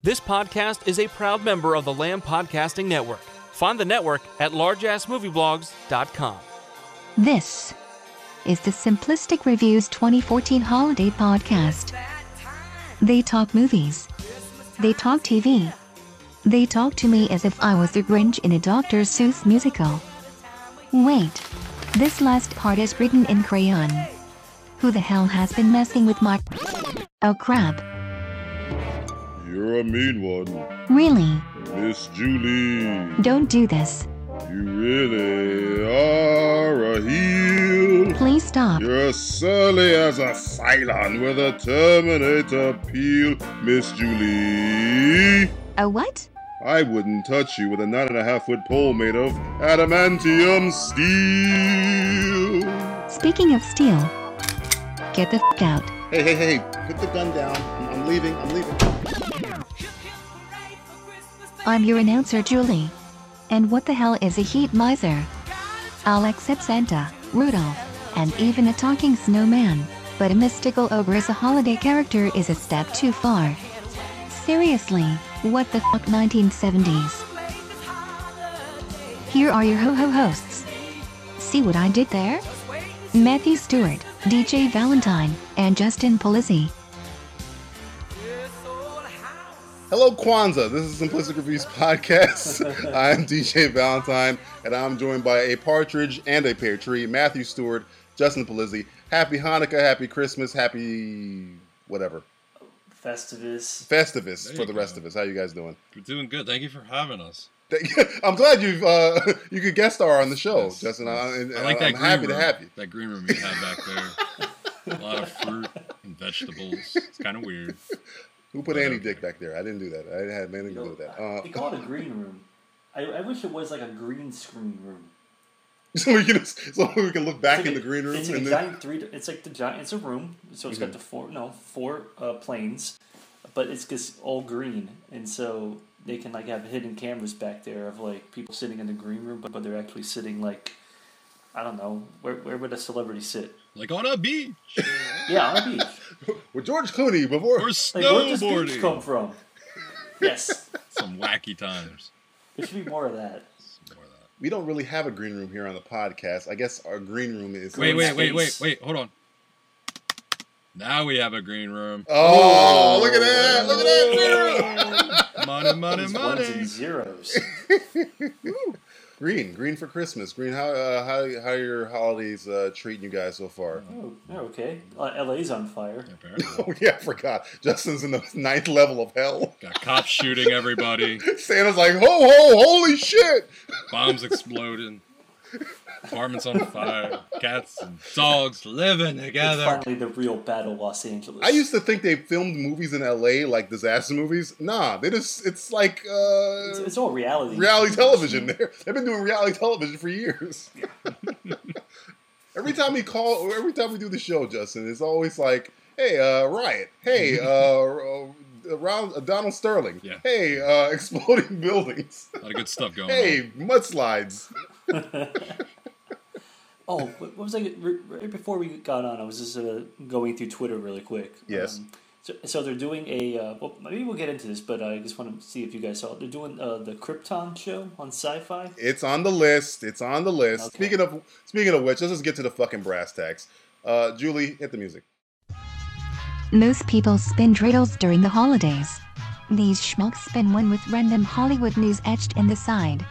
This podcast is a proud member of the Lamb Podcasting Network. Find the network at largeassmovieblogs.com. This is the Simplistic Reviews 2014 Holiday Podcast. They talk movies. They talk TV. They talk to me as if I was the Grinch in a Dr. Seuss musical. Wait. This last part is written in crayon. Who the hell has been messing with my. Oh crap. You're a mean one, Really? Miss Julie. Don't do this. You really are a heel. Please stop. You're as surly as a Cylon with a Terminator peel, Miss Julie. A what? I wouldn't touch you with a nine and a half foot pole made of adamantium steel. Speaking of steel, get the f out. Hey, hey, hey, put the gun down. I'm, I'm leaving, I'm leaving. I'm your announcer, Julie. And what the hell is a heat miser? I'll accept Santa, Rudolph, and even a talking snowman, but a mystical ogre as a holiday character is a step too far. Seriously, what the fuck 1970s? Here are your ho-ho hosts. See what I did there? Matthew Stewart, DJ Valentine, and Justin Polizzi. Hello, Kwanzaa. This is Simplistic Reviews Podcast. I'm DJ Valentine, and I'm joined by a partridge and a pear tree, Matthew Stewart, Justin Polizzi. Happy Hanukkah, happy Christmas, happy whatever. Festivus. Festivus There for the go. rest of us. How you guys doing? We're doing good. Thank you for having us. I'm glad you've uh, you could guest star on the show, Yes, Justin. yes. I, and, I like that I'm green happy room. to have you. That green room you have back there. A lot of fruit and vegetables. It's kind of weird. Who put Whatever. Andy Dick back there? I didn't do that. I didn't have anything to do with that. Uh, they call it a green room. I, I wish it was like a green screen room. so we can so we can look back It's in like the green room It's like and a then giant three. It's like the giant. It's a room. So it's Mm-hmm. got the four no four uh, planes, but it's just all green, and so they can like have hidden cameras back there of like people sitting in the green room, but, but they're actually sitting like I don't know where where would a celebrity sit? Like on a beach Yeah, on a beach. with George Clooney before. or Like where does beach snowboarding. come from? Yes, Some wacky times. there should be more of that. More of that. We don't really have a green room here on the podcast. I guess our green room is. Wait, wait, wait, wait, wait. Hold on. Now we have a green room. Oh, look at that! Look at that! Green room. Money, money, These ones money. and zeros. Green, green for Christmas. Green. How uh, how how are your holidays uh, treating you guys so far? Oh, okay. Uh, LA's on fire. Oh yeah, I forgot. Justin's in the ninth level of hell. Got cops shooting everybody. Santa's like, ho ho, holy shit! Bombs exploding. Apartments on fire. Cats and dogs living It's together. finally the real Battle Los Angeles. I used to think they filmed movies in L.A. like disaster movies. Nah, they just it's like uh, It's, it's all reality. reality television. They're, they've been doing reality television for years. every time we call, every time we do the show, Justin, it's always like, "Hey, uh, riot! Hey, uh, uh, around uh, Donald Sterling! Yeah. Hey, uh, exploding buildings! A lot of good stuff going Hey, mudslides!" Oh, what what was I? Right right before we got on, I was just uh, going through Twitter really quick. Yes. Um, so, so they're doing a. Uh, well, maybe we'll get into this, but I just want to see if you guys saw it. They're doing uh, the Krypton show on Sci-Fi. It's on the list. It's on the list. Okay. Speaking of speaking of which, let's just get to the fucking brass tacks. Uh, Julie, hit the music. Most people spin dreidels during the holidays. These schmucks spin one with random Hollywood news etched in the side.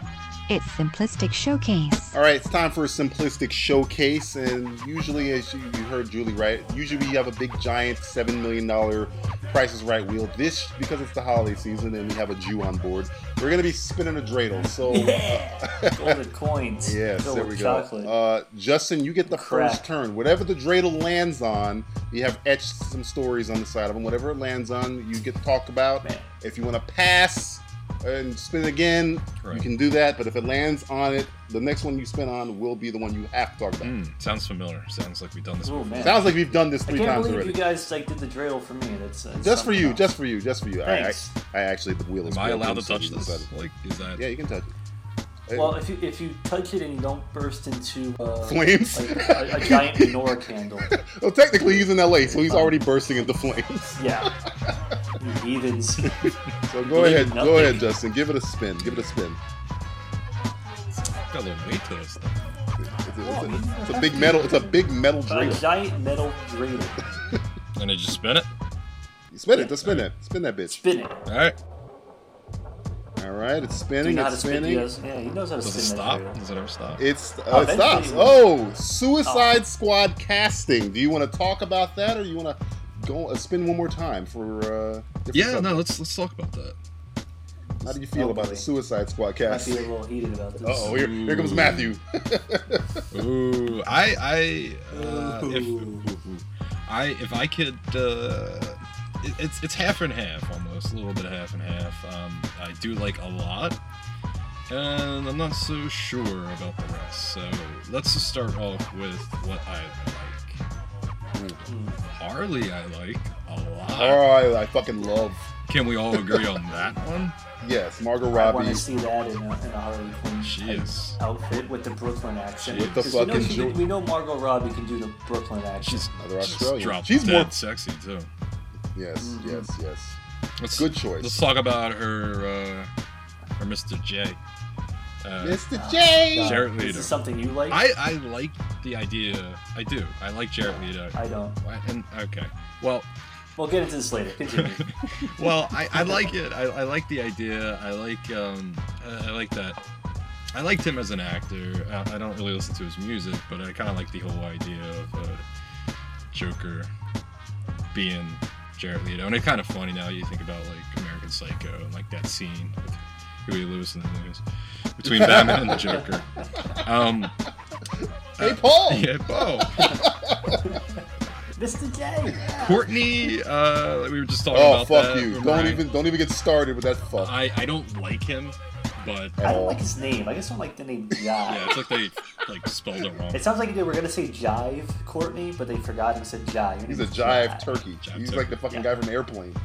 It's Simplistic Showcase. All right, it's time for a simplistic showcase, and usually, as you, you heard Julie right, usually we have a big giant seven million dollar Price is Right wheel. This because it's the holiday season and we have a Jew on board. We're gonna be spinning a dreidel. So Yeah, golden coins. yes, filled there with we go. Uh, Justin, you get the Crack. first turn. Whatever the dreidel lands on, you have etched some stories on the side of them. Whatever it lands on, you get to talk about. Man. If you want to pass and spin again, you can do that. But if it lands on it, the next one you spin on will be the one you have to talk about. Mm, sounds familiar. Sounds like we've done this oh before. man, Sounds like we've done this three I three can't times believe already. you guys like did the drill for me. That's, that's Just for you, something just for you, just for you. I, I, Thanks. I actually the wheel is. Am I allowed to touch this? decided- Like, is that? Yeah, you can touch it. Hey, Well, if you if you touch it and you don't burst into uh, Flames? like a, a giant menorah candle, well, technically he's in LA, so he's already bursting into flames. yeah, you heathens. So go Believe ahead, it, go ahead, Justin. Give it a spin. Give it a spin. Got a little weight to this thing. It's a, it's a- it's a big metal. It's a big metal A giant metal dreidel. And I just spin it. You spin it. Just spin it. Spin that bitch. Spin it. All right. All right, it's spinning. know It's spinning. does. Yeah, he knows how to Does it spin stop? that dreidel. Does it ever stop? It's Oh, uh, it stops. it will. Oh, Suicide Squad casting. Do you want to talk about that, or you want to go uh, spin one more time for? Uh, yeah, subject? no. Let's let's talk about that. How do you feel Oh, about boy. the Suicide Squad Casting? I cast? feel a little heated about this. Oh, here, here comes Matthew. Ooh, I I uh, if I if I could. Uh, it, it's it's half and half almost, a little bit of half and half. Um, I do like a lot, and I'm not so sure about the rest. So let's just start off with what I like. Harley, I like a lot. oh, I, I fucking love. Can we all agree on that one? Yes, Margot Robbie. I want to see that in a, in a Harley Quinn She is. outfit with the Brooklyn accent. With the 'Cause we know fucking she we know Margot Robbie can do the Brooklyn accent. She's Another she's Australian. She's dead more- sexy too. Yes, Mhm. yes, yes. Let's, Good choice. Let's talk about her, uh, her Mr. J. Uh, Mr. J. God. Jared Is Leto. this something you like? I, I like the idea. I do. I like Jared Leto. I don't. Why- And okay, well, We'll get into this later. Continue. well, I, I like it. I, I like the idea. I like um, I, I like that. I liked him as an actor. I, I don't really listen to his music, but I kind of like the whole idea of uh, Joker being Jared Leto, and it's kind of funny now. You think about like American Psycho and like that scene with Huey Lewis in the news between Batman and the Joker. Um, Hey, Paul. yeah, oh, Mr. J. Courtney. Uh, we were just talking Oh, about Oh, fuck that. you! Remember Don't I- even, don't even get started with that fuck. I, I don't like him, but I don't like his name. I just don't like the name Jive. yeah, it's like they like spelled it wrong. It sounds like they were gonna say Jive, Courtney, but they forgot and said Jive. He's a is jive turkey. Jive He's turkey. like the fucking guy from Airplane.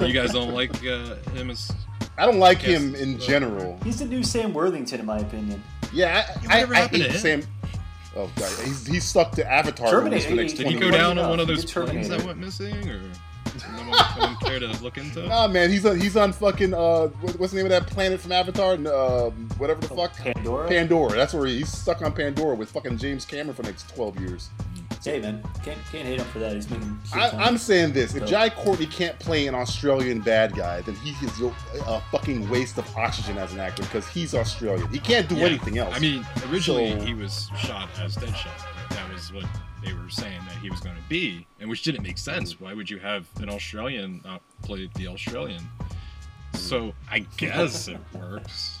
You guys don't like uh, him as I don't like Yes. him in general. He's the new Sam Worthington, in my opinion. Yeah, I, whatever I, I happened hate to Sam. Oh god, he's, he's stuck to Avatar movies for the Terminator, next he- Did he go down on one of those planes that Terminator. went missing, or no one, no one cared to look into? Nah, man, he's on he's on fucking uh, what's the name of that planet from Avatar? Um, whatever the fuck. Pandora. Pandora. That's where he- he's stuck on Pandora with fucking James Cameron for the next twelve years. hey man, can't can't hate him for that. He's making. shit I, I'm saying this: if So- Jai Courtney can't play an Australian bad guy, then he is a, a fucking waste of oxygen as an actor because he's Australian. He can't do Yeah. anything else. I mean, originally So- he was shot as Deadshot. That was what they were saying that he was going to be, and which didn't make sense. Why would you have an Australian not play the Australian? So I guess it works.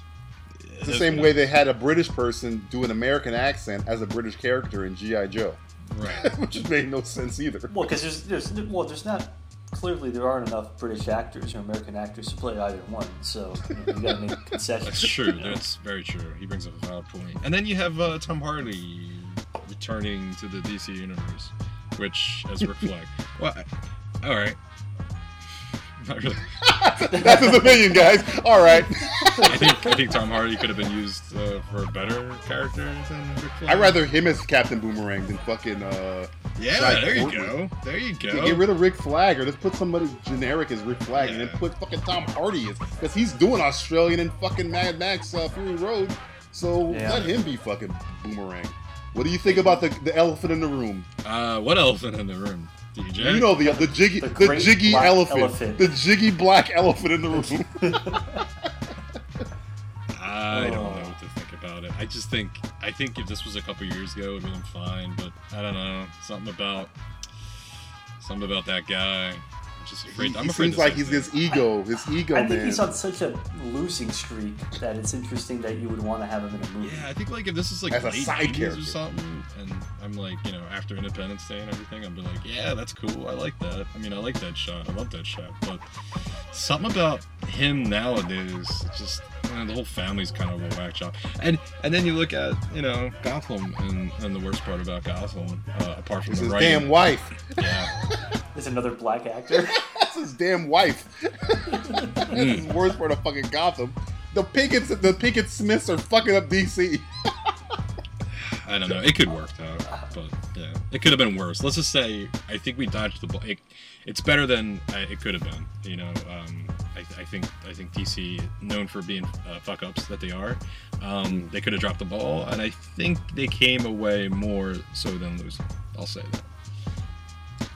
it's the same way they had a British person do an American accent as a British character in GI Joe, right? which made no sense either. Well, because there's there's well there's not clearly there aren't enough British actors or American actors to play either one. So you, know, you got to make concessions. That's true. That's very true. He brings up a valid point. And then you have uh, Tom Hardy returning to the DC universe, which as Rick Flag. Well, I- all right. Not really. That's his opinion, guys. All right. I think I think Tom Hardy could have been used uh, for a better character than Rick Flag. I'd rather him as Captain Boomerang than fucking uh. Yeah, Like there you go. There you go. Get rid of Rick Flag or just put somebody generic as Rick Flag and then put fucking Tom Hardy as because he's doing Australian and fucking Mad Max uh, Fury Road. So Yeah. let him be fucking Boomerang. What do you think about the, the elephant in the room? Uh, what elephant in the room? DJ. You know the the jiggy The the, jiggy elephant, elephant. the jiggy black elephant in the room. I don't Oh. know what to think about it. I just think I think if this was a couple years ago, it would have been fine. But I don't know. Something about something about that guy. I'm just he afraid. I'm he afraid seems like he's things. this ego, his ego I think man. he's on such a losing streak that it's interesting that you would want to have him in a movie. Yeah, I think like if this is like As a late side character. or something, and I'm like, you know, after Independence Day and everything, I'd be like, yeah, that's cool. I like that. I mean, I like that shot. I love that shot. But something about him nowadays, it's just eh, the whole family's kind of a whack job. And and then you look at you know Gotham, and and the worst part about Gotham, uh, apart from It's the his writing, damn wife. yeah, There's another black actor. That's his damn wife. That's his worst part of fucking Gotham. The Pinketts, the Pinkett Smiths are fucking up DC. I don't know. It could work out, but yeah, it could have been worse. Let's just say I think we dodged the ball. It, it's better than uh, it could have been. You know, um, I, I think I think DC known for being uh, fuck ups that they are. Um, they could have dropped the ball, and I think they came away more so than losing. I'll say that.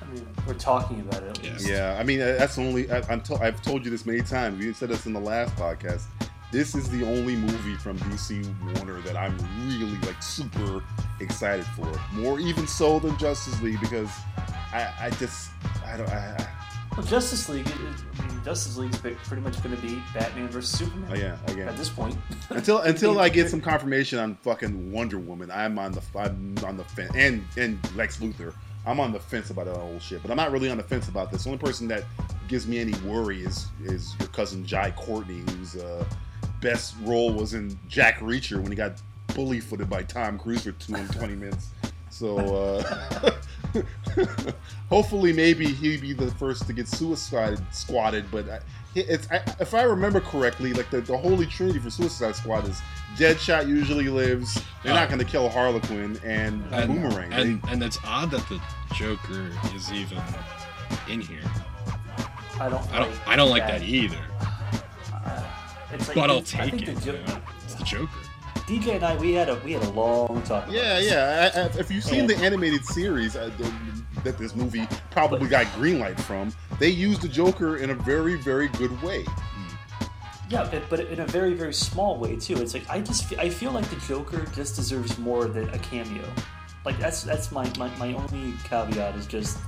I mean, we're talking about it. At Yeah. least. Yeah, I mean uh, that's the only. I, I'm to, I've told you this many times. You said this in the last podcast. This is the only movie from DC Warner that I'm really like super excited for. More even so than Justice League because I, I just I don't. I, I, Well, Justice League. I mean, Justice League's pre- pretty much going to be Batman versus Superman. oh yeah, again. At this point. until until I get some confirmation on fucking Wonder Woman, I'm on the I'm on the fence, and and Lex Luthor, I'm on the fence about that whole shit. But I'm not really on the fence about this. The only person that gives me any worry is is your cousin Jai Courtney, who's uh, best role was in Jack Reacher when he got bully footed by Tom Cruise for two and twenty minutes. So uh, hopefully, maybe he'd be the first to get suicide squatted. But I, it's I, if I remember correctly, like the, the holy trinity for Suicide Squad is Deadshot usually lives. They're not Uh, going to kill Harley Quinn and, And, Boomerang. and and it's odd that the Joker is even in here. I don't. I don't like I don't like that either. It's like, But I'll I take think it. The you jo- It's the Joker. DJ and I, we had a we had a long talk. About yeah, this. yeah. I, I, if you've seen And- the animated series uh, the, that this movie probably got greenlight from, they used the Joker in a very, very good way. Yeah, but, but in a very very small way too. It's like I just I feel like the Joker just deserves more than a cameo. Like that's that's my, my my only caveat is just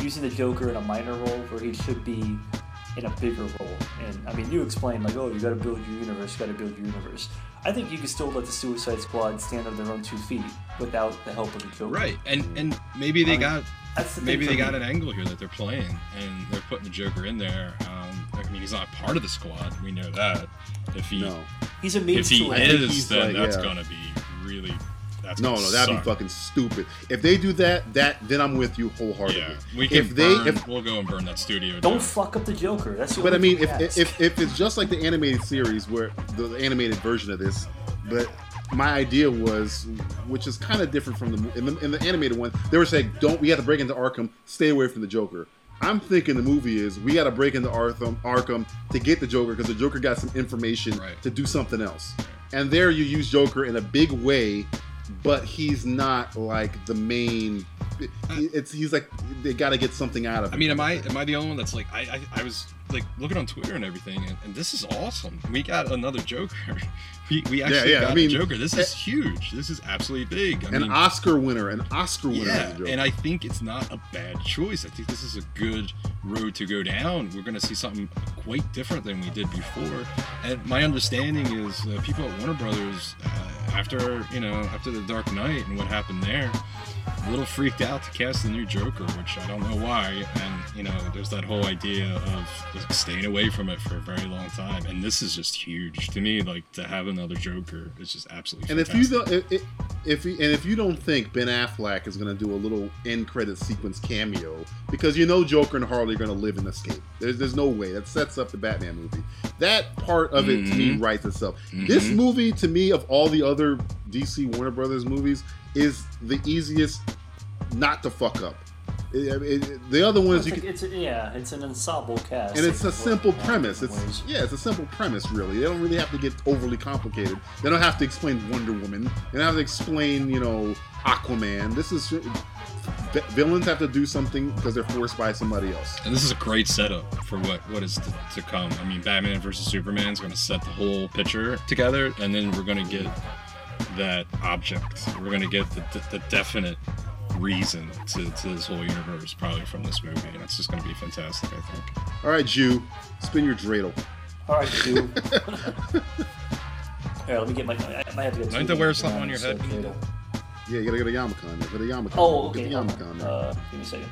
using the Joker in a minor role where he should be in a bigger role. And I mean, you explained like, oh, you got to build your universe, you got to build your universe. I think you can still let the Suicide Squad stand on their own two feet without the help of the Joker. Right, and and maybe they I mean, got That's the maybe they for got an angle here that they're playing, and they're putting the Joker in there. Um, I mean, he's not part of the squad. We know that. If he No, He's a if he to I an end. think is, he's then like, that's yeah. gonna be really. That's no, no. That'd suck. be fucking stupid. If they do that, that then I'm with you wholeheartedly. Yeah, we can if they, burn, if we'll go and burn that studio. Don't down. fuck up the Joker. That's the But I mean, thing if, if if it's just like the animated series, where the animated version of this, but my idea was, which is kind of different from the in, the in the animated one, they were saying, "Don't we have to break into Arkham? Stay away from the Joker." I'm thinking the movie is we got to break into Arkham, Arkham to get the Joker because the Joker got some information Right. to do something else. And there you use Joker in a big way, but he's not like the main. It's he's like they got to get something out of. It. I mean, am I am I the only one that's like I I, I was like looking on Twitter and everything, and, and this is awesome. We got another Joker. We, we actually yeah, got I mean, a Joker. This is eh, huge. This is absolutely big. I an mean, Oscar winner, an Oscar winner. yeah, Joker. and I think it's not a bad choice. I think this is a good road to go down. We're going to see something quite different than we did before. And my understanding is uh, people at Warner Brothers, uh, after you know, after the Dark Knight and what happened there, a little freaked out to cast the new Joker, which I don't know why. And you know, there's that whole idea of staying away from it for a very long time. And this is just huge to me. Like to have another Joker is just absolutely. And if you don't, if, you, and if you don't think Ben Affleck is going to do a little end credit sequence cameo, because you know Joker and Harley are going to live and escape. There's there's no way that sets up the Batman movie. That part of it to me Mhm. writes itself. This Mhm. movie to me of all the other DC Warner Brothers movies is the easiest not to fuck up. It- it- the other ones it's, you like, can, it's a, yeah, it's an ensemble cast, and it's a simple in premise. It's ways. yeah, it's a simple premise. Really, they don't really have to get overly complicated. They don't have to explain Wonder Woman. They don't have to explain you know Aquaman. This is villains have to do something because they're forced by somebody else. And this is a great setup for what, what is to, to come. I mean, Batman versus Superman is going to set the whole picture together, and then we're going to get that object. We're going to get the, the, the definite reason to, to this whole universe, probably from this movie, and it's just going to be fantastic, I think. All right, Jew, spin your dreidel. All right, Jew. All right, let me get my. I might have to get. Don't two to wear something on your head, uh, Benito? Yeah, you gotta get a yarmulke. Get a yarmulke. Oh, Get okay. the hold yarmulke. on. there. Uh, give me a second.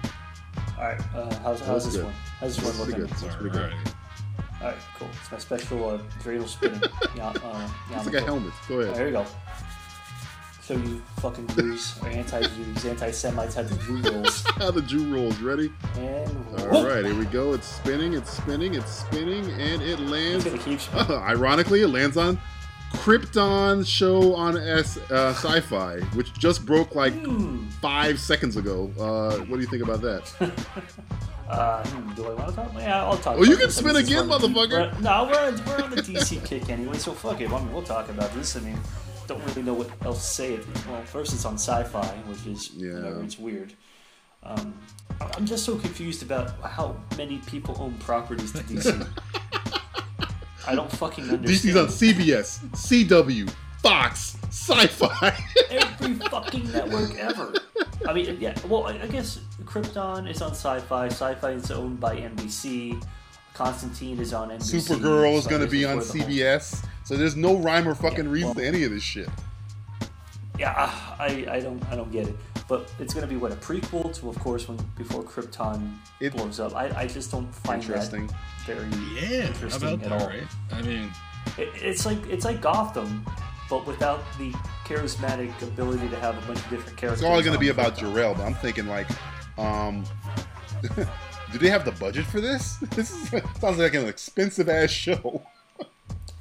All right. Uh, how's how's this good. one? How's this That's one pretty looking? good. That's All pretty good. right. All right, cool. It's my special uh, dreidel spinning. yeah, uh, It's like a helmet. Go All right, ahead. here we go. So you fucking Jews or anti-Jews, anti-Semites have the Jew rules. How the Jew rolls. Ready? And All right, here we go. It's spinning. It's spinning. It's spinning, and it lands spinning. Ironically, it lands on Krypton show on S uh, Sci-Fi, which just broke like five seconds ago. Uh, what do you think about that? Uh, hmm, do I want to talk? Yeah, I'll talk. Oh, you can this. I spin mean, again, one of the- motherfucker. we're- No, we're on, we're on the DC kick anyway, so fuck it. I mean, we'll talk about this. I mean, don't really know what else to say. Well, first it's on Sci-Fi, which is Yeah. whatever. It's weird. Um, I'm just so confused about how many people own properties to DC. I don't fucking understand. DC's on CBS, CW, Fox, Sci-Fi. every fucking network ever. I mean, yeah. Well, I I guess Krypton is on Sci-Fi. Sci-Fi is owned by NBC. Constantine is on NBC. Supergirl is so going to be on where whole- CBS. So there's no rhyme or fucking Yeah, reason well- to any of this shit. Yeah, I, I don't I don't get it. But it's going to be what a prequel to, of course, when before Krypton It- blows up. I, I just don't find Interesting. that very Yeah, interesting about at that, all. right? I mean, It, it's like it's like Gotham, but without the charismatic ability to have a bunch of different characters. It's all going to be about Krypton. Jor-El, but I'm thinking like, um, do they have the budget for this? This is, sounds like an expensive ass show.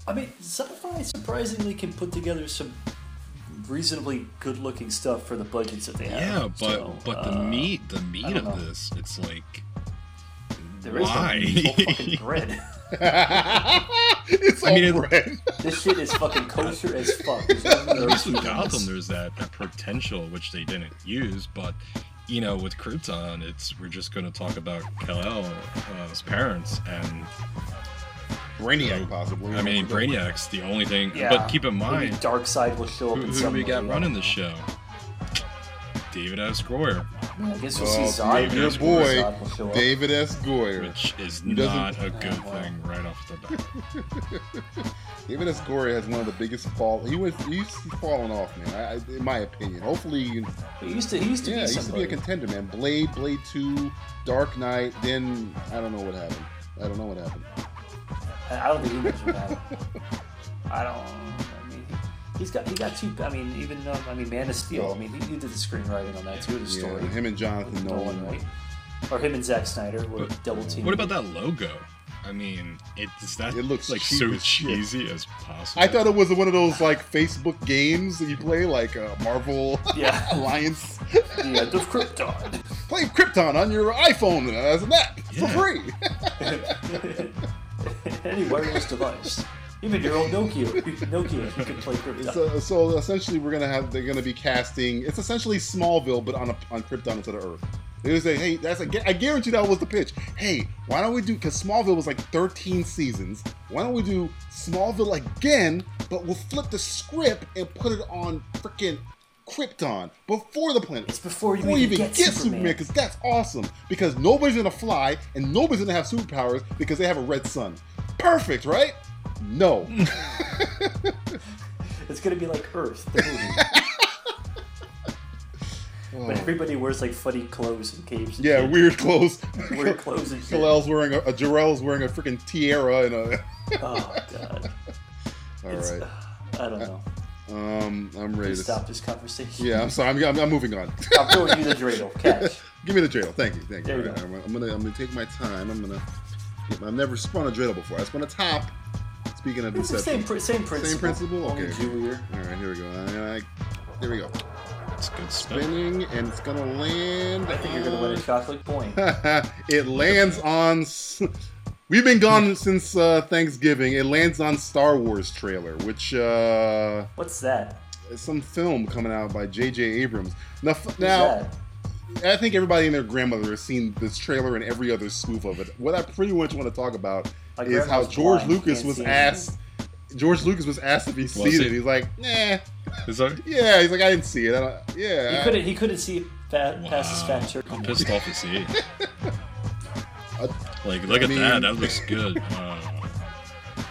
I mean, sci-fi surprisingly can put together some reasonably good-looking stuff for the budgets that they have. yeah, but So, but the uh, meat, the meat of know. this, it's like there is why? no meat, it's fucking bread. it's I mean, it- bread. This shit is fucking kosher as fuck. There's no at least with in Gotham, there's that, that potential which they didn't use, but you know, with Krypton, it's we're just going to talk about Kal-El's uh, parents, and Brainiac, possibly. I mean, Brainiac's the only thing. Yeah, but keep in maybe mind, Darkseid will show up who, in who some do we got running the show? David S. Goyer, I guess we'll see Zod. your David boy, Zod will show up. David S. Goyer. which is doesn't- a good Oh, wow. thing right off the bat. David S. Goyer has one of the biggest fall. He was he's falling off, man. I, I, in my opinion. Hopefully, you, He used to. He used to yeah, be he used to be a contender, man. Blade, Blade Two, Dark Knight. Then I don't know what happened. I don't know what happened. I I don't think he knows what happened. I don't. I mean, he's got he got two. I mean, even um, I mean, Man of Steel. I mean, he, he did the screenwriting on that too. The story. Yeah, story. him and Jonathan Nolan, Nolan. right? Or him and Zack Snyder were But double teamed. What about that logo? I mean, it is that It looks like cheap so cheesy as possible. I thought it was one of those like Facebook games that you play, like uh, Marvel Yeah. Alliance. the end of Krypton? Play Krypton on your iPhone as an app for Yeah. free. Any wireless device, even your old Nokia, Nokia, you can play Krypton. so, so essentially, we're gonna have they're gonna be casting. It's essentially Smallville, but on a, on Krypton instead of Earth. They would say, "Hey, that's a, I guarantee that was the pitch. Hey, why don't we do? Because Smallville was like 13 seasons. Why don't we do Smallville again? But we'll flip the script and put it on freaking Krypton before the planet. It's before you before even even get get. Superman, because that's awesome. Because nobody's gonna fly and nobody's gonna have superpowers because they have a red sun. Perfect, right? No. It's gonna be like Earth, the movie. But everybody wears like funny clothes and capes. And yeah, shit. weird clothes. Weird clothes and shit. Wearing a, a Jor-El's wearing a freaking tiara and a. Oh god. All right. I don't know. Um, I'm ready Please to stop this conversation. Yeah, I'm sorry. I'm, I'm, I'm moving on. I'm throwing you the dreidel. Catch. Give me the dreidel. Thank you. Thank you. There you go. I'm, I'm gonna I'm gonna take my time. I'm gonna. I've never spun a dreidel before. I spun a top. Speaking of It's the same, pr- same principle. Same principle? Okay. Jewier. All right, here we go. I, I, there we go. it's good stuff. Spinning and it's gonna land. I think you're gonna win a on- chocolate point. it lands on. s- We've been gone since uh, Thanksgiving. It lands on Star Wars trailer, which uh, What's that? is some film coming out by J.J. Abrams. Now, f- now? I think everybody and their grandmother has seen this trailer and every other spoof of it. What I pretty much want to talk about My is how George blind, Lucas was see asked. George Lucas was asked if he Was seen he? it. He's like, nah, Is that, yeah. He's like, I didn't see it. I don't, yeah, He couldn't. He couldn't see fat, past his Wow. fat shirt. I'm pissed off to see. I- Like, look I at mean- that. That looks good. Uh,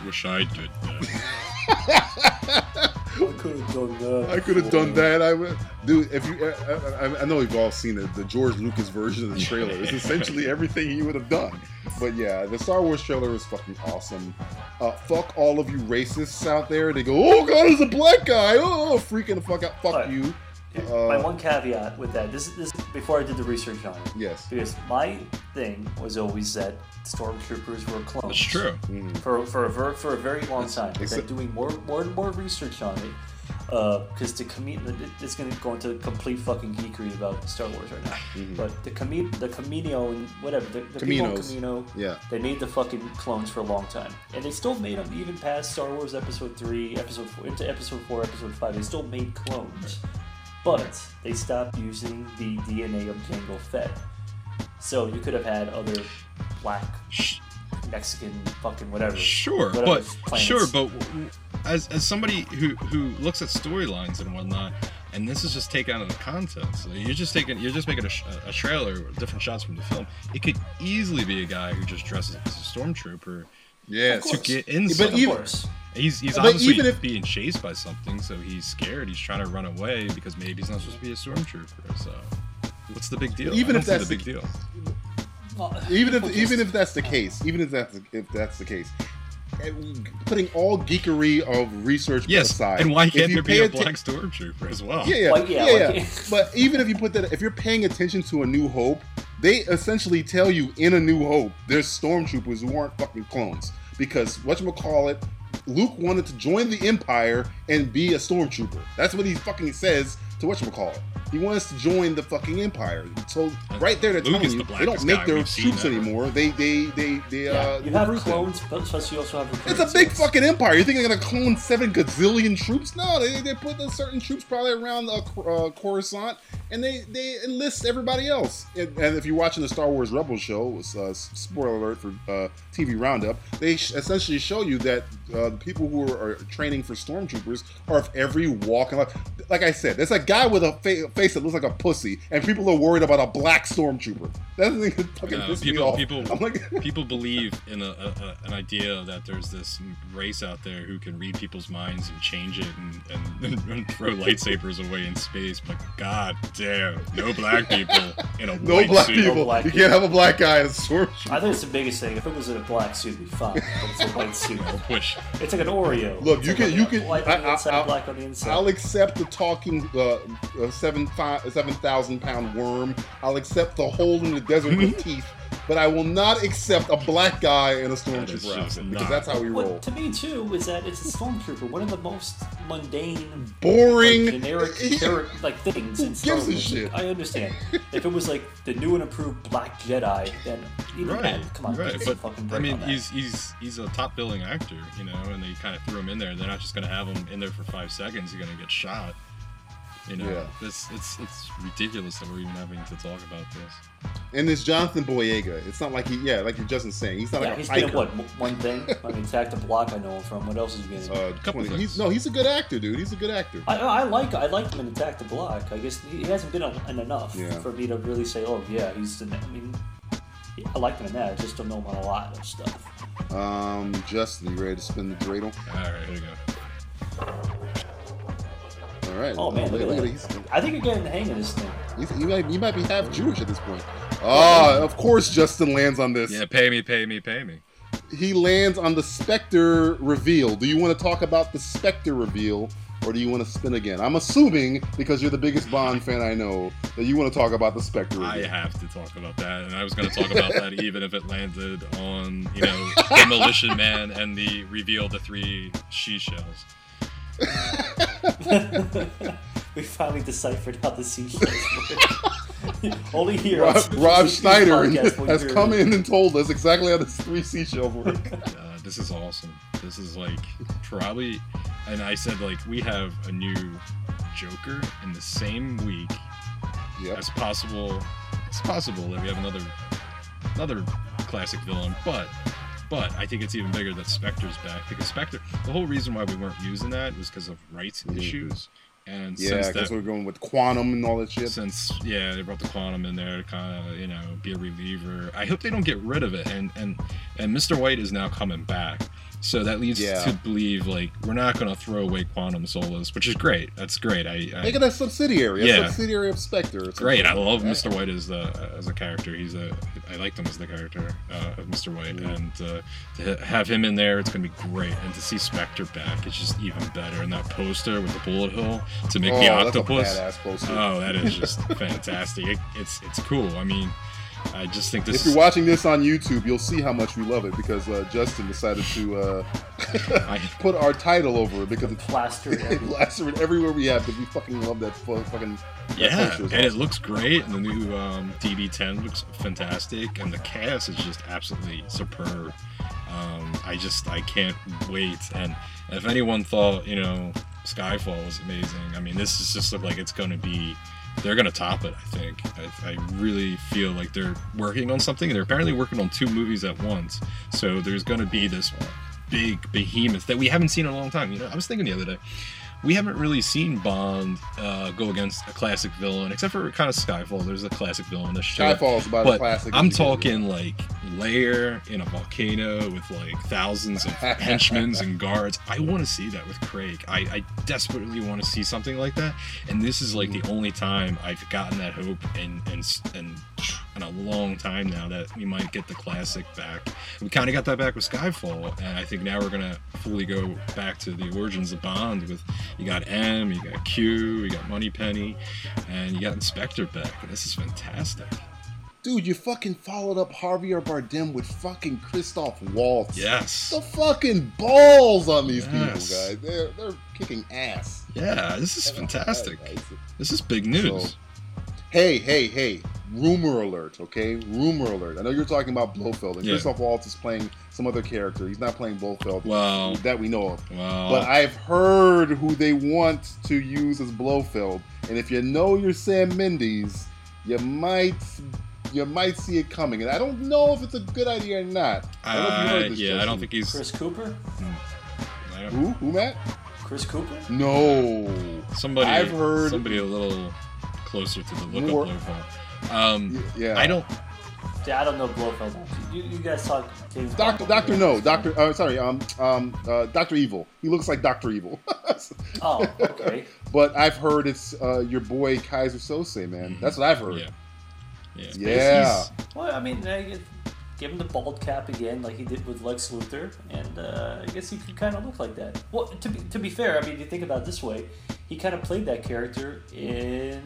wish I did that. I could have done that. I could have done that. I would, dude. If you, I, I, I know we've all seen it, the George Lucas version of the trailer. It's essentially everything he would have done. But yeah, the Star Wars trailer is fucking awesome. Uh, fuck all of you racists out there. They go, oh god, it's a black guy. Oh, freaking the fuck out. Fuck you. Uh, my Uh, one caveat with that, this is this before I did the research on it. yes. Because my thing was always that stormtroopers were clones. That's true. Mm. For for a ver- for a very long time. I've been Except- doing more more and more research on it. Uh, because the commit it's going to go into complete fucking geekery about Star Wars right now. Mm-hmm. But the commit the Kamino and whatever the, the people in Kaminos. Kamino, Yeah. they made the fucking clones for a long time, and they still made them even past Star Wars Episode Three, Episode Four, into Episode Four, Episode Five. They still made clones, but they stopped using the DNA of Jango Fett. So you could have had other black, Mexican, fucking whatever. Sure, whatever but planets. sure, but as as somebody who who looks at storylines and whatnot, and this is just taken out of the context. So you're just taking, you're just making a, a trailer, different shots from the film. It could easily be a guy who just dresses as a stormtrooper Yes. to get in. But of even- course. he's he's but obviously even if- being chased by something, so he's scared. He's trying to run away because maybe he's not supposed to be a stormtrooper. So what's the big deal? Even I if don't that's see the the big deal. even if People even if that's the case, even if that's if that's the case, putting all geekery of research Yes, aside, and why can't there be a atten- black stormtrooper as well? Yeah, yeah, Like, yeah, yeah, like- yeah. but even if you put that, if you're paying attention to A New Hope, they essentially tell you in A New Hope there's stormtroopers who aren't fucking clones because what you call it. Luke wanted to join the Empire and be a stormtrooper. That's what he fucking says to what you call it. He wants to join the fucking Empire. So right there, they're Luke telling you the they don't make their troops ever. anymore. They they they they Yeah, uh. you have recruit them. clones, but plus you also have It's a big yes. fucking empire. You think they're gonna clone seven gazillion troops? No, they, they put the certain troops probably around uh, Cor- uh, Coruscant, and they they enlist everybody else. And, and if you're watching the Star Wars Rebels show, it's, uh, spoiler alert for uh, TV Roundup, they sh- essentially show you that uh, the people who are, are training for stormtroopers are of every walk of life. Like I said, there's a guy with a fa- face that looks like a pussy, and people are worried about a black stormtrooper. That thing fucking No, pisses me people, off. people, I'm like, people believe in a, a, a, an idea that there's this race out there who can read people's minds and change it and, and, and throw lightsabers away in space. But god damn, no black people in a no white black suit. people. black you people. can't have a black guy in a stormtrooper. I think it's the biggest thing. If it was in a black suit, it'd be fine. But it's a white suit. I'll push. It's like an Oreo. Look, It's you like can- a you can- white I- I- I'll- black on the inside. I'll accept the talking uh, uh, seven five, seven thousand pound worm. I'll accept the hole in the desert with mm-hmm. teeth, but I will not accept a black guy in a stormtrooper outfit because that's how we roll. What to me too is that it's a stormtrooper, one of the most mundane, Boring, like, generic, He- char- like things Who in Star gives a shit? I understand. if it was like the new and improved Black Jedi, then even Right, that, come on, right. But a fucking I mean, on that. he's he's he's a top billing actor, you know, and they kind of threw him in there. They're not just gonna have him in there for five seconds. You're gonna get shot. You know, Yeah. this it's it's ridiculous that we're even having to talk about this. and it's Jonathan Boyega. It's not like he, yeah, like you're Justin saying, he's not yeah, like a he's been what one thing? I mean, Attack the Block. I know him from. What else is he been in? Uh, Couple 20 things. he's, no, he's a good actor, dude. He's a good actor. I, I like I liked him in Attack the Block. I guess he he hasn't been in in enough Yeah. for me to really say, oh yeah, he's the. I mean, I like him in that. I just don't know him on a lot of stuff. Um, Justin, you ready to spin the dreidel? All right, here we go. All right. Oh man, look at that. He's, I think you're getting the hang of this thing. he's, he, might, he might be half Jewish at this point. Ah, of course Justin lands on this. Yeah, pay me, pay me, pay me. he lands on the Spectre reveal. Do you want to talk about the Spectre reveal, or do you want to spin again? I'm assuming because you're the biggest Bond fan I know that you want to talk about the Spectre Reveal. I reveal. have to talk about that, and I was going to talk about that even if it landed on, you know, Demolition Man and the reveal of the three she shells. we finally deciphered how the seashells work. Only here. Rob, Seashells Rob Schneider has come hear- in and told us exactly how the three seashells work. Uh, this is awesome. This is like probably, and I said like we have a new Joker in the same week yep. as possible. It's possible that we have another another classic villain, but but I think it's even bigger that Spectre's back because Spectre. The whole reason why we weren't using that was because of rights Mhm. issues, and Yeah, since because we're going with quantum and all that shit. since yeah they brought the quantum in there to kind of you know be a reliever i hope they don't get rid of it and and and mr white is now coming back So that leads Yeah. to believe like we're not going to throw away Quantum Solace, which is great. That's great. I, I Make it a subsidiary, a Yeah. subsidiary of Spectre. It's great. I love Yeah. Mr. White as the as a character. He's a I liked him as the character uh, of Mr. White, Mm-hmm. and uh, to have him in there, it's gonna be great. And to see Spectre back, it's just even better. And that poster with the bullet hole to make Oh, the that's a octopus. Oh, that is just fantastic. It, it's it's cool. I mean, I just think this. If you're watching this on YouTube, you'll see how much we love it because uh, Justin decided to uh, put our title over it because it's Plastered everywhere. plastered everywhere we have because we fucking love that fu- fucking. that Yeah, poster is and it looks great. And the new um, DB10 looks fantastic, and the cast is just absolutely superb. Um, I just I can't wait. And if anyone thought you know Skyfall was amazing, I mean this is just look like it's going to be. They're to top it. I think. I, I really feel like they're working on something. They're apparently working on two movies at once. So there's to be this big behemoth that we haven't seen in a long time. You know, I was thinking the other day we haven't really seen Bond uh, go against a classic villain, except for kind of Skyfall. There's a classic villain in the is about a classic. I'm talking like lair in a volcano with like thousands of henchmen and guards. I want to see that with Craig. I, I desperately want to see something like that. And this is like the only time I've gotten that hope and and and in a long time now that we might get the classic back. We kind of got that back with Skyfall, and I think now we're gonna fully go back to the origins of Bond with you got M, you got Q, you got Moneypenny, and you got Inspector Beck. This is fantastic. Dude, you fucking followed up Javier Bardem with fucking Christoph Waltz. Yes. The fucking balls on these Yes. people, guys. They're they're kicking ass. Yeah, this is fantastic. This is big news. So- Hey, hey, hey! Rumor alert, okay? Rumor alert. I know you're talking about Blofeld, and Yeah. Christoph Waltz is playing some other character. He's not playing Blofeld Well, that we know of. well, But I've heard who they want to use as Blofeld, and if you know your Sam Mendes, you might you might see it coming. And I don't know if it's a good idea or not. I don't know if you uh, heard this, yeah, I don't think he's. Chris Cooper? I Who? Who, Matt? Chris Cooper? No. somebody. I've heard- somebody a little closer to the look More- up Blofeld. Um, Yeah. I don't. Yeah, I don't know Blofeld. You, you guys talk James Doctor, Bond. Doctor, no, Doctor. Uh, sorry, um, um, uh, Doctor Evil. He looks like Doctor Evil. Oh, okay. but I've heard it's uh, your boy Keyser Söze, man. That's what I've heard. Yeah. Yeah. Yeah. Well, I mean, I give him the bald cap again, like he did with Lex Luthor, and uh, I guess he could kind of look like that. Well, to be to be fair, I mean, you think about it this way, he kind of played that character in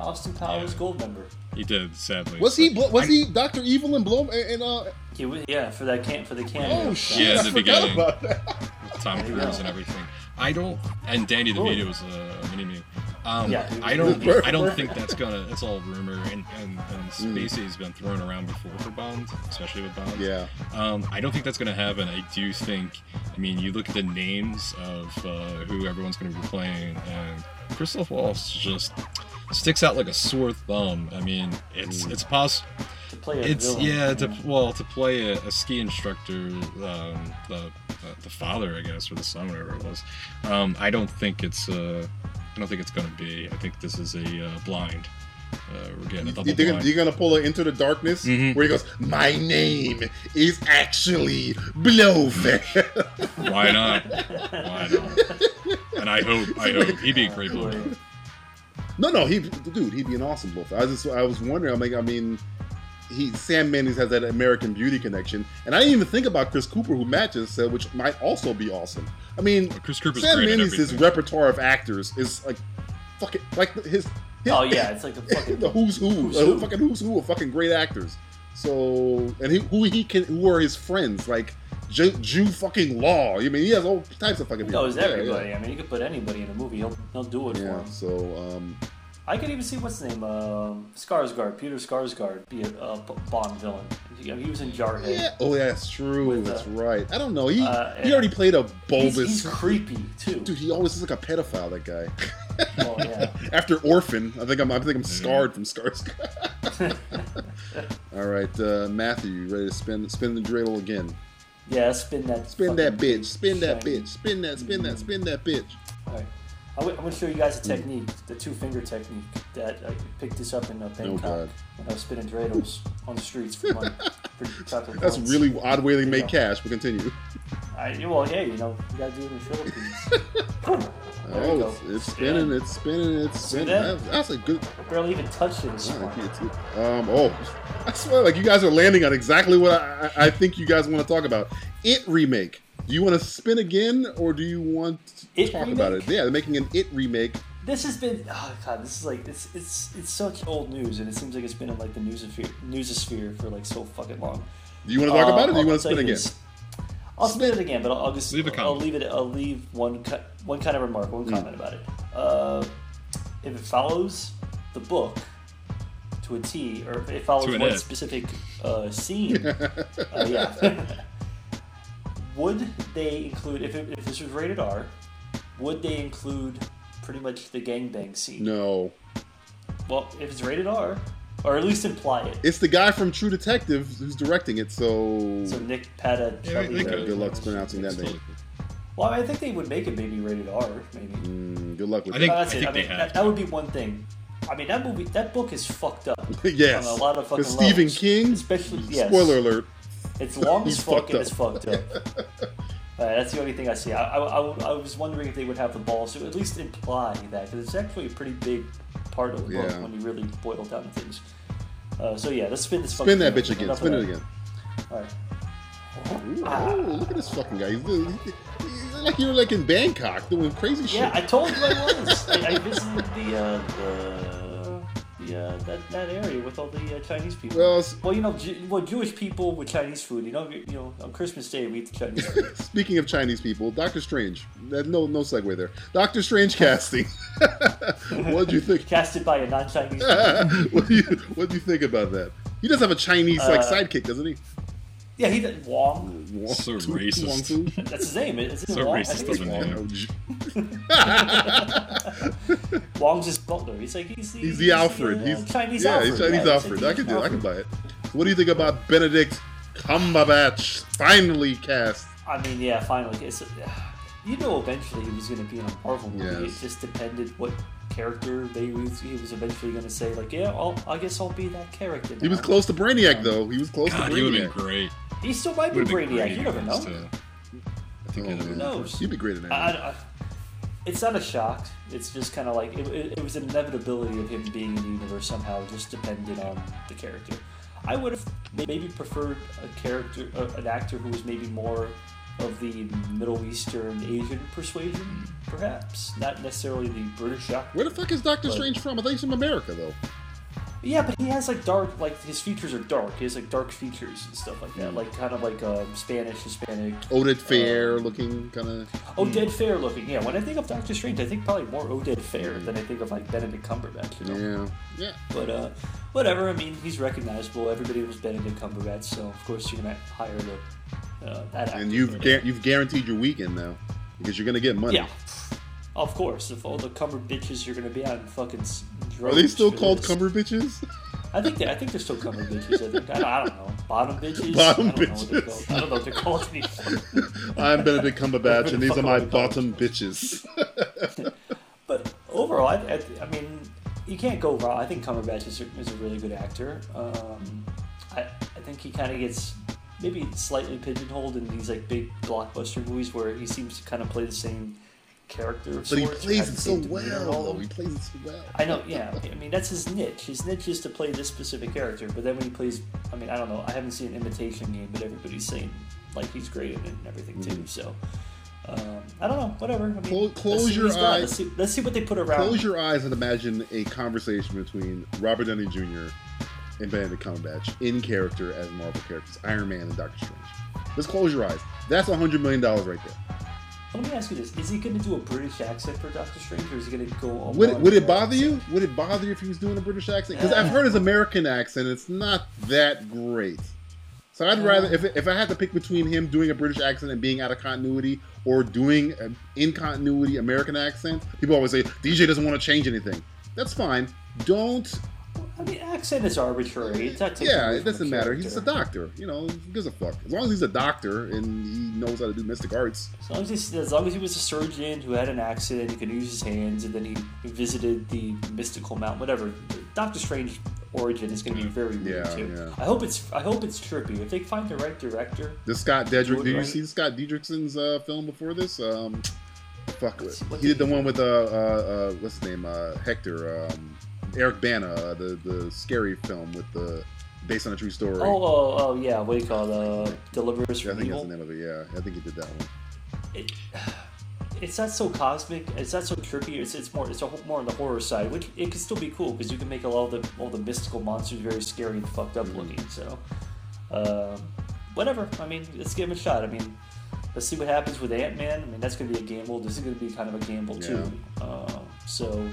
Austin Powers Yeah. Goldmember. He did, sadly. Was he? Was he Doctor Evil and Blow? And uh, He was, yeah, for that can for the cameo. oh shit! Yeah, in I the forgot beginning. about that. Tom Cruise go. and everything. I don't. And Danny DeVito was a, a mini me. Um, Yeah, was- I don't. Perfect. I don't think that's gonna. It's all rumor, and and, and Mm. Spacey's been thrown around before for Bond, especially with Bond. Yeah. Um, I don't think that's going to happen. I do think, I mean, you look at the names of uh, who everyone's going to be playing, and Christoph Waltz just sticks out like a sore thumb. I mean, it's it's possible. Play a It's villain. yeah, to well to play a, a ski instructor, um, the uh, the father, I guess, or the son, whatever it was. Um, I don't think it's uh, I don't think it's going to be. I think this is a uh, blind. Uh, we're getting a You double think blind. you're gonna pull it into the darkness Mhm. where he goes, "My name is actually Blofeld." Why not? Why not? And I hope, I hope he'd be a great. No, no, he, dude, he'd be an awesome Blofeld. I was just, I was wondering. I'm like, I mean, he Sam Mendes has that American Beauty connection, and I didn't even think about Chris Cooper, who matches, said, which might also be awesome. I mean, Chris Cooper's Sam great at Mendes' everything. repertoire of actors is like fucking like his. his Oh yeah, it's like a fucking the who's who, Who's uh, who. fucking who's who of fucking great actors. So and he, who he can, who are his friends like Ju, Jew fucking Law. I mean, he has all types of fucking. He knows people. Yeah, everybody. Yeah, I mean, you could put anybody in a movie. He'll he'll do it for yeah. him. So um, I could even see what's his name, um, Skarsgård, Peter Skarsgård, be a, B- Bond villain. He, he was in Jarhead. yeah. Oh, yeah, that's true. With, that's uh, right. I don't know. He uh, he already played a He's, bulbous. he's creepy too. Dude, he always is like a pedophile. That guy. Oh yeah. After Orphan, I think I'm. I think I'm scarred from Scars. All right, uh, Matthew, you ready to spin spin the dreidel again? Yeah, spin that. Spin that bitch. Spin that bitch. Spin that. Spin that. Spin that bitch. All right. I'm going to show you guys a technique, the two finger technique that I picked this up in uh, Bangkok Oh, when I was spinning dreidels on the streets for money. for That's a really odd way to make Yeah. cash. But continue. I, well, hey, you know, you gotta do it in the Philippines. Oh, it's, spinning, it's spinning, it's spinning. that? That- That's a good. Barely even touched it. It's Yeah, smart. it's- Um, oh, I swear, like you guys are landing on exactly what I, I I think you guys want to talk about. It remake. Do you want to spin again, or do you want to It talk about it? Yeah, they're making an It remake. This has been oh god, this is like it's it's it's such old news, and it seems like it's been in like the newsosphere newsosphere for like so fucking long. Do you want to talk Uh, about it, or do you want to tell spin again? I'll spin it again, but I'll, I'll just Leave a I'll leave it. I'll leave one one kind of remark, one comment about it. Uh, if it follows the book to a T, or if it follows one it. specific uh, scene, uh, yeah. would they include if, it, if this was rated R? Would they include pretty much the gangbang scene? No, Well, if it's rated R, or at least imply it. it's the guy from True Detective who's directing it. So, So Nick Pata. Yeah, yeah, good luck pronouncing that name. totally cool. Well, I think they would make it maybe rated R, maybe. Mm, good luck with I that. think- No, that's I it. think I mean, they that, to. that would be one thing. I mean, that movie, that book is fucked up. yes, on a lot of fucking Because Stephen levels. King. Especially- yes. Spoiler alert. It's long as fuck fucked and up. it's fucked up. Uh, that's the only thing I see. I, I, I, I was wondering if they would have the balls to at least imply that, because it's actually a pretty big part of the book when you really boil down to things. Uh, so yeah, let's spin this. Fucking. Spin that bitch again. Spin it again. All right. Ooh, Ah. look at this fucking guy. He's, he's, he's like you're like in Bangkok doing crazy shit. Yeah, I told you I was. I, I visited the uh, the uh, that, that area with all the uh, Chinese people. Well, well, you know, Ju- well, Jewish people with Chinese food. You know, you know, on Christmas Day we eat the Chinese food. Speaking of Chinese people, Doctor Strange. That, no, no segue there. Doctor Strange casting. what do you think? Casted by a non-Chinese. what do you What do you think about that? He does have a Chinese like Uh, sidekick, doesn't he? Yeah, he did Wong. Wong- So racist. Wong Fu? That's his name. Is it So Wong? Racist doesn't of a Wong. name. Oh, Wong's his butler. He's like he's the, He's the Alfred. uh, He's Chinese yeah, Alfred. he's Chinese yeah, Alfred. like I can do. it. I can buy it. What do you think about Benedict Cumberbatch finally cast? I mean, yeah, finally. It's, you know, eventually he was going to be in a Marvel movie. Yes. It just depended what character they was. He was eventually going to say, like, yeah, I'll, I guess I'll be that character. He was close to Brainiac though. He was close God, to he would have Brainiac. been great. He still might be Would have been Brainiac. great. You never in know. this, too. I think Oh, he'd have man. been- knows? You'd be great in that. I, I, it's not a shock. It's just kind of like it, it, it was an inevitability of him being in the universe somehow, just depended on the character. I would have maybe preferred a character, uh, an actor who was maybe more of the Middle Eastern Asian persuasion, perhaps not necessarily the British actor. Where the fuck is Doctor But- Strange from? I thought he's from America though. Yeah, but he has like dark, like his features are dark. He has like dark features and stuff like that, like kind of like um, Spanish, Hispanic. Oded Fehr Um, looking kind of. Oded Fehr looking, yeah. When I think of Doctor Strange, I think probably more Oded Fehr than I think of like Benedict Cumberbatch. You know? Yeah. Yeah. But uh, whatever. I mean, he's recognizable. Everybody was Benedict Cumberbatch, so of course you're gonna hire the uh, that. And you've for gar- you've guaranteed your weekend now because you're gonna get money. yeah. Of course, if all the Cumber bitches you're gonna be on fucking. s- Are they still called this. Cumber bitches? I think they, I think they're still Cumber bitches. I think I don't, I don't know. Bottom bitches. Bottom I don't Know what they're bitches. called. I don't know what they're called anymore. I'm Benedict Cumberbatch, and these are my Fuck all bottom bitches. But overall, I, I, I mean, you can't go wrong. I think Cumberbatch is a, is a really good actor. Um, I, I think he kind of gets maybe slightly pigeonholed in these like big blockbuster movies where he seems to kind of play the same character. But he plays it so same demeanor and well, He plays it so well. I know, yeah. I mean, that's his niche. His niche is to play this specific character. But then when he plays, I mean, I don't know. I haven't seen an Imitation Game, but everybody's saying like he's great in it and everything too. So um, I don't know. Whatever. I mean, Clo- let's close your what he's got. eyes. Let's see, let's see what they put around. Close your eyes and imagine a conversation between Robert Downey Jr. and Benedict Cumberbatch in character as Marvel characters, Iron Man and Doctor Strange. Let's close your eyes. That's a hundred million dollars right there. Let me ask you this: Is he going to do a British accent for Doctor Strange, or is he going to go? all Would it, would it bother accent? you? Would it bother you if he was doing a British accent? Because I've heard his American accent. It's not that great. So I'd rather if if I had to pick between him doing a British accent and being out of continuity, or doing an in continuity American accent. People always say DJ doesn't want to change anything. That's fine. Don't. I mean, accent is arbitrary. It's not Yeah, it doesn't matter. He's a doctor. You know, who gives a fuck. As long as he's a doctor and he knows how to do mystic arts. As long as, as long as he was a surgeon who had an accident, he could use his hands, and then he visited the mystical mountain, whatever. Doctor Strange origin is going to be very weird Yeah, too. yeah. I hope it's I hope it's trippy. If they find the right director, The Scott Dedrick. It Did you right. see Scott Derrickson's uh, film before this? Um, fuck. What's- what he did did the one with uh, uh, uh what's his name? Uh, Hector. Um, Eric Bana. Uh, the the scary film with the based on a true story. oh oh oh yeah, what do you call it? Uh, Deliver Us Yeah, I from think that's the name of it. Yeah, I think he did that one. it, it's not so cosmic. It's not so trippy. It's, it's more it's a, more on the horror side, which it can still be cool because you can make a lot of the all the mystical monsters very scary and fucked up looking. So, um, whatever. I mean, let's give him a shot. I mean, let's see what happens with Ant Man. I mean, that's going to be a gamble. This is going to be kind of a gamble too. Um, so.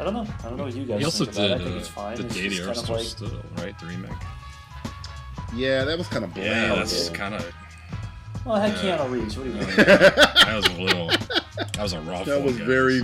I don't know. I don't know what you guys He also think did about it. I think uh, it's fine. the it's Day just the kind of like, Still, right? The remake. Yeah, that was kind of bland. Yeah, that's kind of. well, I had Yeah. Keanu Reeves. What do you mean? That was a little. That was a rough that was guys. very.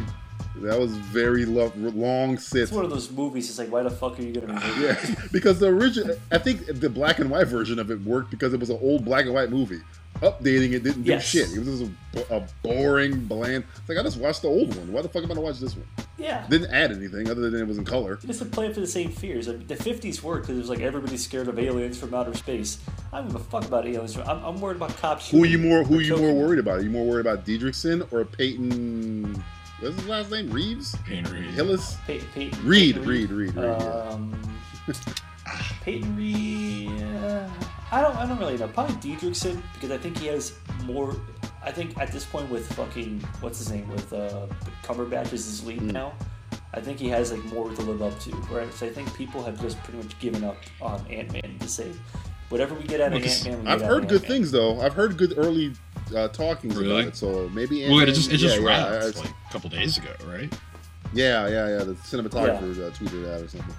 That was very lo- long sit. It's one of those movies. It's like, why the fuck are you going to be making Yeah, because the original, I think the black and white version of it worked because it was an old black and white movie. Updating it didn't do Yes. shit. It was just a, a boring, bland. It's like I just watched the old one. Why the fuck am I gonna watch this one? Yeah. Didn't add anything other than it was in color. Just to play for the same fears. I mean, the 50s worked because it was like everybody's scared of aliens from outer space. I don't give a fuck about aliens. I'm, I'm worried about cops. Who are you more? Who are you more worried about? Are you more worried about Derrickson or Peyton? What's his last name? Reeves? Payne Reed. Hillis? Pey- Peyton, Reed, Peyton Reed, Reed, Reed, yeah. Um, Peyton Reed. uh, I don't. I don't really know. Probably Derrickson because I think he has more. I think at this point with fucking what's his name with uh, Cumberbatch as his lead Hmm. now. I think he has like more to live up to. Right. So I think people have just pretty much given up on Ant Man to say whatever we get out of Ant Man. We have. I've heard good things though. I've heard good early uh, talkings Really? about it. So maybe. Well, it just it just yeah, wrapped yeah, I- like a couple days ago, right? yeah, yeah, yeah. The cinematographer uh, tweeted that or something.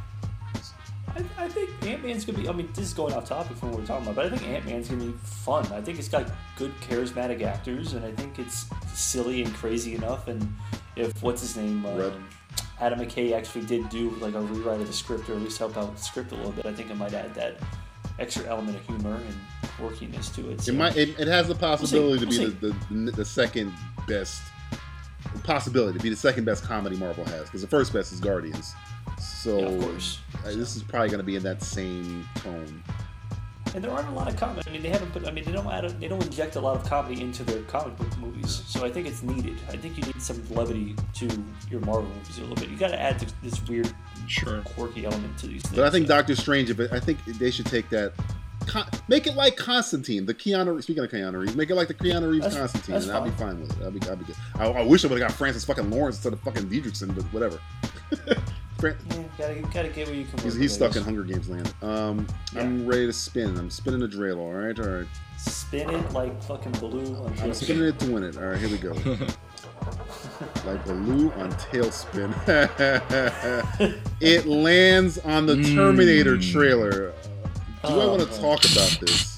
I, I think Ant Man's gonna be. I mean, this is going off topic from what we're talking about, but I think Ant Man's gonna be fun. I think it's got good, charismatic actors, and I think it's silly and crazy enough. And if what's his name, um, Adam McKay actually did do like a rewrite of the script, or at least help out the script a little bit, I think it might add that extra element of humor and quirkiness to it. So, It might. It, it has the possibility We'll see, to be the, the the second best possibility to be the second best comedy Marvel has because the first best is Guardians. So Yeah, of course. uh, this is probably going to be in that same tone. And there aren't a lot of comedy. I mean, they haven't put. I mean, they don't add. A, they don't inject a lot of comedy into their comic book movies. So I think it's needed. I think you need some levity to your Marvel movies a little bit. You got to add this, this weird, Sure. quirky element to these things. But I think So- Doctor Strange. If it, I think they should take that. Con, make it like Constantine, the Keanu. Speaking of Keanu Reeves, make it like the Keanu Reeves That's- Constantine, that's and I'll be fine. fine with it. I'll be, I'll be good. I, I wish I would have got Francis fucking Lawrence instead of fucking Derrickson, but whatever. Fran- Yeah, gotta gotta get where you can. He's, he's stuck in. Hunger Games land. Um, I'm ready to spin. I'm spinning the drill. All right, all right. Spin it like fucking blue on I'm spinning it to win it. All right, here we go. like Baloo on TaleSpin. it lands on the Terminator Mm. trailer. Uh, do I Oh, want to talk about this?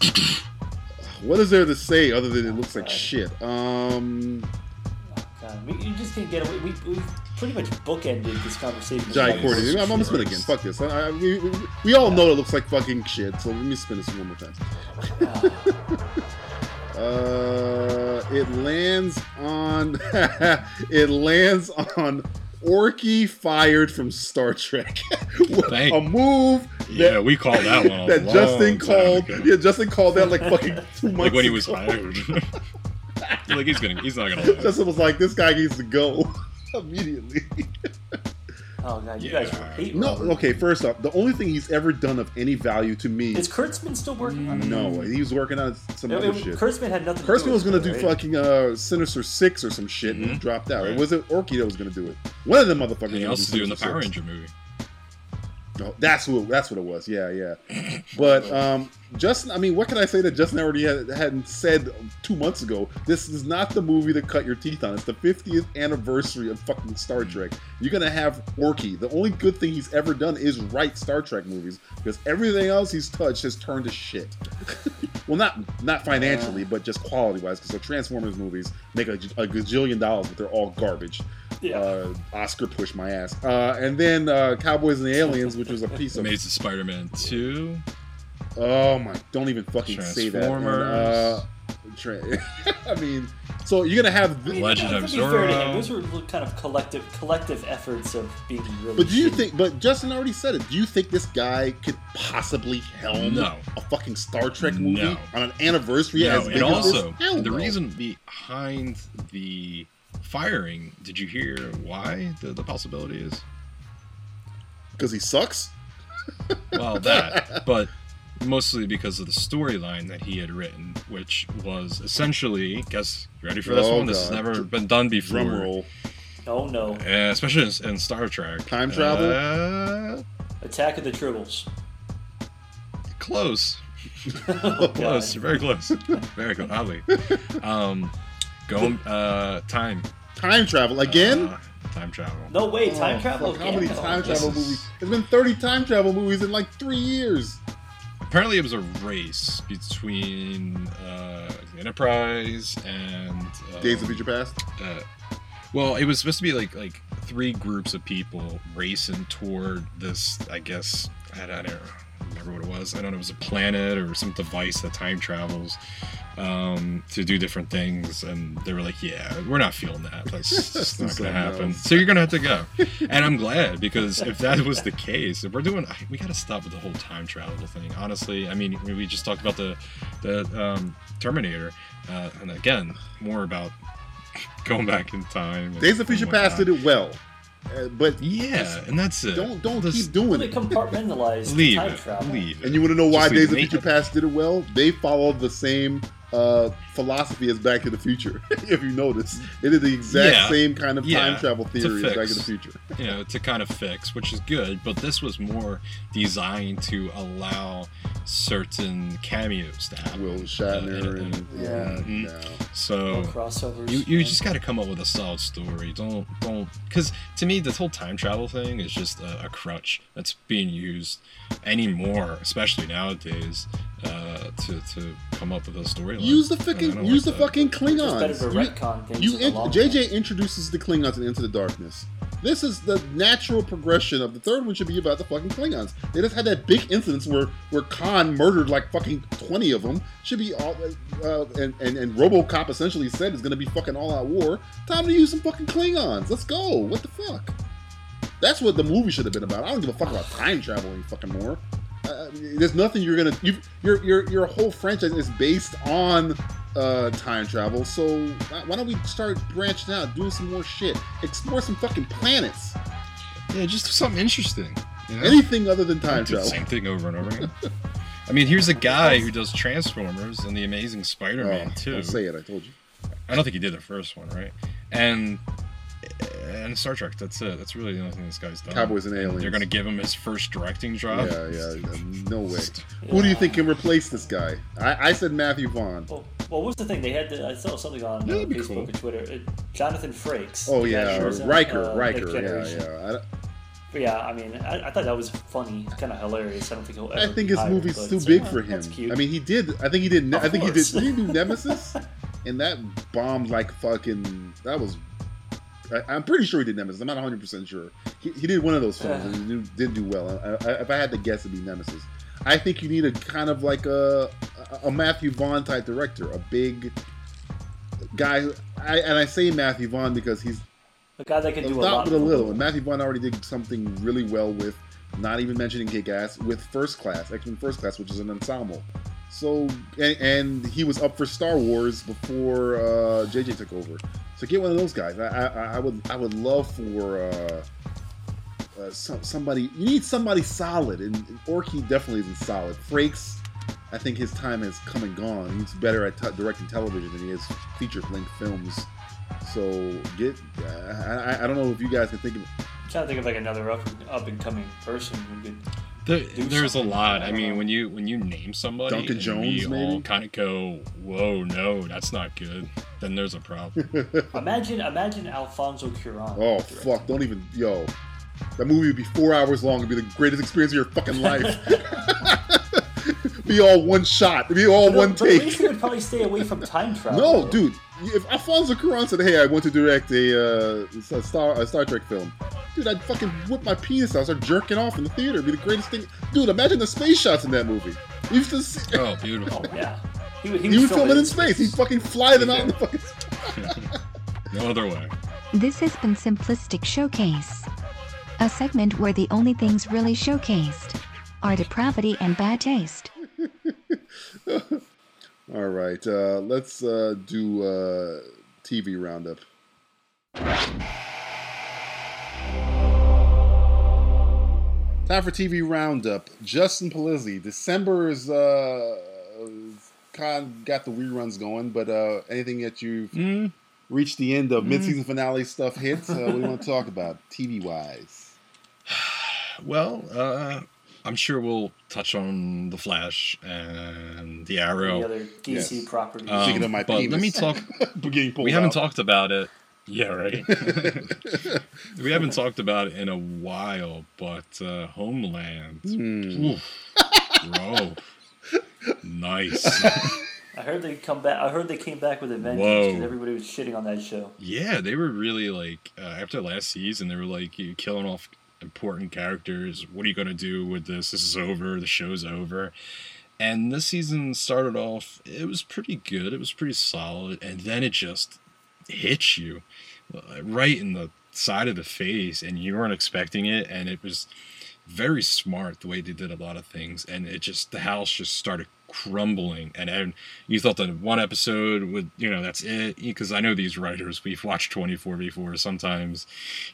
What is there to say other than it looks like shit? Um, God, we, you just can't get away. We, we pretty much bookended this conversation. Jai Courtney. I'm gonna spin again. Fuck this. I, I, we, we, we all know it looks like fucking shit, so let me spin this one more time. Uh, it lands on. it lands on. Orci fired from Star Trek. Thank- a move Yeah, we called that one. That Justin called. ago. Yeah, Justin called that like fucking two months like when he was ago. hired. like he's gonna, he's not gonna. Last. Justin was like, "This guy needs to go immediately." Oh god, you Yeah. guys hate no, Robert. okay. First off, the only thing he's ever done of any value to me. Is Kurtzman still working on it? no, he was working on some I other mean, shit. Kurtzman had nothing. to Kurtzman do was gonna it, do right? fucking uh, Sinister Six or some shit and he dropped out. It Right. was it Orci that was gonna do it. One of them motherfuckers. And he gonna also doing the Power Ranger movie. No, that's who. That's what it was. Yeah, yeah. But um, Justin, I mean, what can I say that Justin already had, hadn't said two months ago? This is not the movie to cut your teeth on. It's the 50th anniversary of fucking Star Trek. You're gonna have Orci. The only good thing he's ever done is write Star Trek movies because everything else he's touched has turned to shit. well, not not financially, but just quality wise. Because the Transformers movies make a, a gajillion dollars, but they're all garbage. Yeah. Uh, Oscar pushed my ass. Uh, and then uh, Cowboys and the Aliens, which was a piece of Amazing Spider-Man 2. Oh my! Don't even fucking say that. And, uh, Tra- I mean, so you're gonna have. the- I mean, Legend to of be fair to him, Zorro. those were kind of collective collective efforts of being really. But do you shitty. think? But Justin already said it. Do you think this guy could possibly helm No. a fucking Star Trek movie No. on an anniversary No, as big and as also this? Hell the no. reason behind the firing. Did you hear why the, the possibility is? because he sucks. Well, that, but mostly because of the storyline that he had written, which was essentially. Guess you ready for this Oh, one? This has never been done before. Drum roll. Oh no! Uh, especially in, in Star Trek. Time travel? Uh, Attack of the Tribbles. close. Oh, Close. God. Very close. Very close. Oddly. Um, go. Uh, time. Time travel again? Uh, time travel. No way, time Oh, travel. fuck, How many again? No. time this travel is- movies? There's been 30 time travel movies in like three years. Apparently, it was a race between uh, Enterprise and uh, Days of Future Past. uh, well, it was supposed to be like like three groups of people racing toward this. I guess I, I don't remember what it was. I don't know. It was a planet or some device that time travels um, to do different things, and they were like, "Yeah, we're not feeling that. That's just not gonna happen." else. So you're gonna have to go. And I'm glad because if that was the case, if we're doing, we got to stop with the whole time travel thing. Honestly, I mean, we just talked about the the um, Terminator, uh, and again, more about going back in time. Days of Future Past did it well. Uh, but Yeah, and that's it. don't don't This- keep doing They it. compartmentalize leave time it. travel. Leave it. And you want to know why Days of. Future Past did it well? They followed the same uh, philosophy as Back to the Future. if you notice, it is the exact Yeah. same kind of Yeah, time travel theory as Back to the Future. you know, to kind of fix, which is good. But this was more designed to allow certain cameos to happen. Will Uh, Shatner and- and yeah, Mhm. yeah. so crossovers. you, you just got to come up with a solid story. Don't don't because to me this whole time travel thing is just a, a crutch that's being used anymore, especially nowadays, uh, to to come up with a storyline. Use the fucking use like the that. fucking It's better Klingons. You- retcon things You in the in, long JJ run. introduces the Klingons in Into the Darkness. This is the natural progression of the third one should be about the fucking Klingons. They just had that big incident where where Khan murdered like fucking twenty of them. Should be all uh, and, and and RoboCop essentially said it's gonna be fucking all out war. Time to use some fucking Klingons. Let's go. What the fuck? That's what the movie should have been about. I don't give a fuck about time travel any fucking more. Uh, there's nothing you're gonna. You, your your your whole franchise is based on uh, time travel. So why don't we start branching out, doing some more shit, explore some fucking planets, Yeah, just something interesting. You know? anything other than time Don't do the travel. same thing over and over again. I mean, here's a guy who does Transformers and the Amazing Spider-Man Oh, too. don't say it. I told you. I don't think he did the first one, right? And and Star Trek. That's it. That's really the only thing this guy's done. Cowboys and Aliens. They're gonna give him his first directing job. Yeah, yeah, no way. Who do you think can replace this guy? I, I said Matthew Vaughn. Well, well, what's the thing? They had the, I saw something on uh, Facebook cool. and Twitter. Uh, Jonathan Frakes. Oh yeah, who Riker, uh, Riker. Next Yeah, Generation. yeah. But yeah, I mean, I, I thought that was funny, kind of hilarious. I don't think he'll I, ever I think his hired, movie's too big for him. That's cute. I mean, he did. I think he did. Ne- I think he did. course. Did he do Nemesis? and that bombed like fucking. That was. I, I'm pretty sure he did Nemesis. I'm not 100 percent sure. He, he did one of those films and he did do well. I, I, if I had to guess, it'd be Nemesis. I think you need a kind of like a a Matthew Vaughn type director, a big guy. I, and I say Matthew Vaughn because he's a guy that can do a lot lot with a little. And Matthew Vaughn already did something really well with, not even mentioning Kick Ass, with First Class, X Men First Class, which is an ensemble. So, and, and he was up for Star Wars before uh, JJ took over. So get one of those guys. I, I, I would I would love for uh, uh, some, somebody. You need somebody solid, and, Orci definitely isn't solid. Frakes, I think his time has come and gone. He's better at t- directing television than he is feature length films. So get. I, I don't know if you guys can think of. I'm trying to think of like another up, up and coming person who could. There, there's a lot. I I mean, when you when you name somebody, Duncan and Jones, we all kind of go, "Whoa, no, that's not good." Then there's a problem. Imagine, imagine Alfonso Cuarón. Oh directing. fuck! Don't even yo. That movie would be four hours long. It'd be the greatest experience of your fucking life. be all one shot. It'd be all But, one but at least take. he would probably stay away from time travel. No, dude. If Alfonso Cuarón said, "Hey, I want to direct a, uh, a Star a Star Trek film," dude, I'd fucking whip my penis out, start jerking off in the theater. It'd be the greatest thing. Dude, imagine the space shots in that movie. You used to see. oh, beautiful. Oh yeah. He, would- He would film it in space. He'd fucking fly them out in the fucking. No other way. This has been Simplistic Showcase. A segment where the only things really showcased are depravity and bad taste. All right, uh, let's uh, do uh, TV roundup. Time for TV roundup. Justin Polizzi. December is uh, kind of got the reruns going, but uh, anything that you've Mm. reached the end of mid-season finale stuff hits, uh, what do you want to talk about TV wise? Well, uh, I'm sure we'll touch on the Flash and the Arrow. The other DC Yes. properties. Um, Speaking of my but let me talk. Getting pulled we haven't out. talked about it. Yeah, right. we haven't talked about it in a while, but uh, Homeland, Hmm. Oof. bro, nice. I heard they come back. I heard they came back with a vengeance because everybody was shitting on that show. Yeah, they were really like uh, after last season, they were like killing off important characters. What are you gonna do with this? This is over. The show's over. And this season started off. It was pretty good. It was pretty solid, and then it just hits you uh, right in the side of the face, and you weren't expecting it. And it was very smart the way they did a lot of things, and it just the house just started crumbling. And, and you thought that one episode would you know that's it? Because i know these writers we've watched 24 before sometimes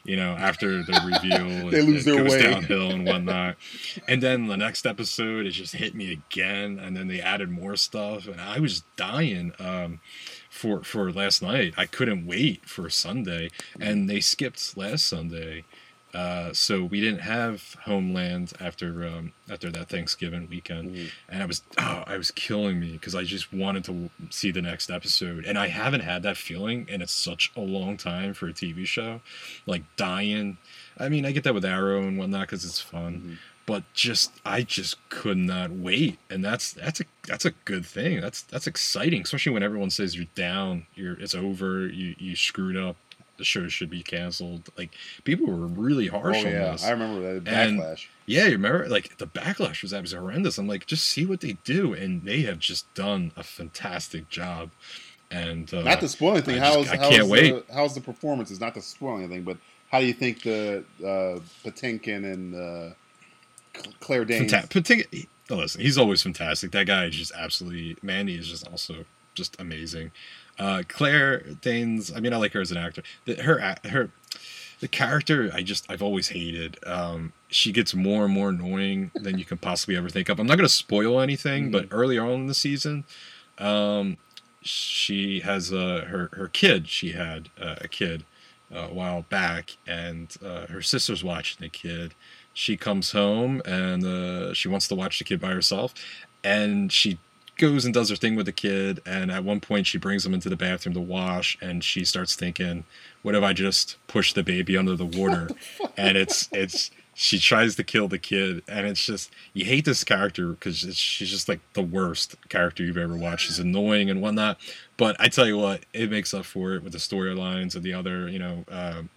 you know after the reveal They it- lose it their goes way. downhill and whatnot. And then the next episode it just hit me again and then they added more stuff and i was dying um for for last night. I couldn't wait for sunday and they skipped last sunday uh, so we didn't have Homeland after um, after that Thanksgiving weekend, and I was oh, I was killing me because I just wanted to see the next episode, and I haven't had that feeling, and it's such a long time for a TV show, like dying. I mean, I get that with Arrow and whatnot because it's fun, but just I just could not wait, and that's that's a that's a good thing. That's that's exciting, especially when everyone says you're down, you're it's over, you you screwed up. The show should be canceled. Like people were really Oh harsh on yeah, this. I remember that And- backlash. Yeah, you remember? Like the backlash was absolutely horrendous. I'm like, just see what they do, and they have just done a fantastic job. And uh, Not to spoil anything. I just- how's I how's can't the, wait. How's the performances? Not to spoil anything, but how do you think the uh, Patinkin and uh, Claire Danes? Fanta- Patinkin- oh, listen, he's always fantastic. That guy is just absolutely. Mandy is just also just amazing. Uh, Claire Danes. I mean, I like her as an actor. The, her her the character I just I've always hated. Um, she gets more and more annoying than you can possibly ever think of. I'm not going to spoil anything, but early on in the season, um, she has uh, her her kid. She had uh, a kid uh, a while back, and uh, her sister's watching the kid. She comes home and uh, she wants to watch the kid by herself, and she goes and does her thing with the kid. And at one point, she brings him into the bathroom to wash, and she starts thinking, "What if I just push the baby under the water?" and it's it's she tries to kill the kid, and it's just you hate this character because she's just like the worst character you've ever watched. She's annoying and whatnot, but I tell you what, it makes up for it with the storylines of the other, you know, um,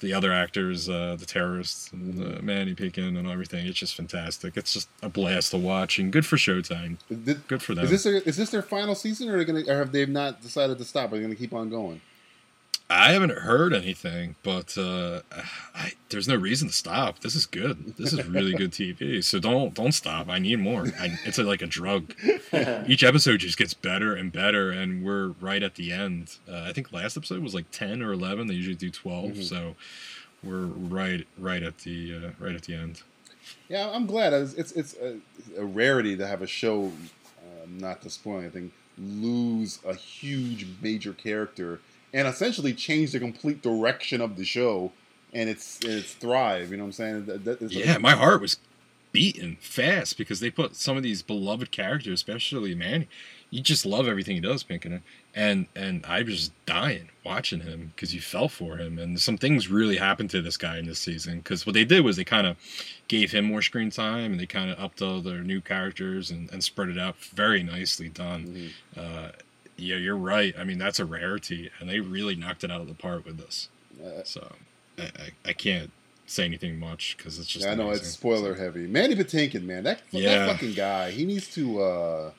the other actors, uh, the terrorists, and uh, Mandy Patinkin and everything. It's just fantastic. It's just a blast to watch and good for Showtime. Good for them. Is this their, is this their final season, or, are they gonna, or have they not decided to stop? Are they going to keep on going? I haven't heard anything, but uh, I, there's no reason to stop. This is good. This is really good TV. So don't don't stop. I need more. I, it's a, like a drug. Each episode just gets better and better, and we're right at the end. Uh, I think last episode was like ten or eleven. They usually do 12 so we're right right at the uh, right at the end. Yeah, I'm glad. It's it's, it's a, a rarity to have a show, uh, not to spoil anything, lose a huge major character and essentially change the complete direction of the show and its its thrive. You know what I'm saying? That- that- it's like- Yeah, my heart was beating fast because they put some of these beloved characters, especially Manny. You just love everything he does, Patinkin, and and I was just dying watching him because you fell for him, and some things really happened to this guy in this season. Because what they did was they kind of gave him more screen time, and they kind of upped all their new characters and, and spread it out. Very nicely done. Uh, yeah, you're right. I mean, that's a rarity, and they really knocked it out of the park with this. Uh, So I, I, I can't say anything much because it's just. I know it's spoiler heavy. Mandy Patinkin, man, that Yeah. that fucking guy. He needs to. uh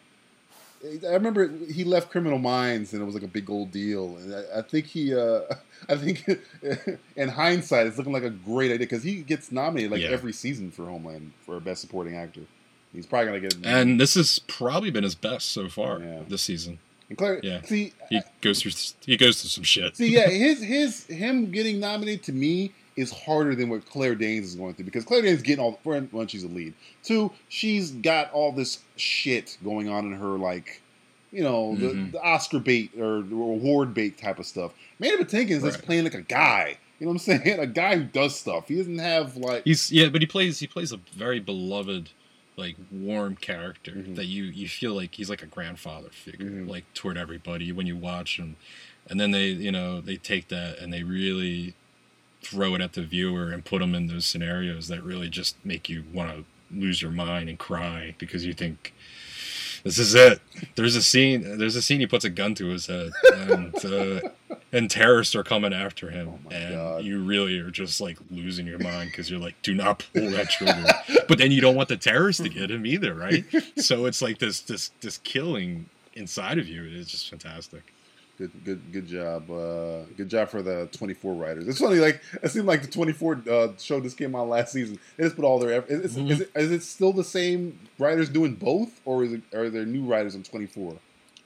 I remember he left Criminal Minds and it was like a big old deal. And I, I think he, uh, I think in hindsight, it's looking like a great idea because he gets nominated like Yeah. every season for Homeland for Best Supporting Actor. He's probably gonna get. And this has probably been his best so far Yeah. this season. And Claire, yeah. see, He goes through he goes through some shit. See, yeah, his his him getting nominated to me is harder than what Claire Danes is going through because Claire Danes is getting all for one, she's a lead. Two, she's got all this shit going on in her like, you know, the, Mhm. the Oscar bait or award bait type of stuff. Mandy Patinkin is just playing like a guy. You know what I'm saying? A guy who does stuff. He doesn't have like He's yeah, but he plays he plays a very beloved, like warm character Mhm. that you you feel like he's like a grandfather figure, Mhm. like toward everybody when you watch him, and then they you know they take that and they really throw it at the viewer and put them in those scenarios that really just make you want to lose your mind and cry because you think this is it. There's a scene. There's a scene. He puts a gun to his head, and uh, and terrorists are coming after him, Oh my and God. you really are just like losing your mind because you're like, do not pull that trigger. but then you don't want the terrorists to get him either, right? So it's like this this this killing inside of you. It's just fantastic. Good, good, good job. Uh, good job for the 24 writers. It's funny, like it seemed like the 24 uh, show just came out last season. They just put all their. eff- Is, Mhm. is, it, is it still the same writers doing both, or is it, are there new writers on 24?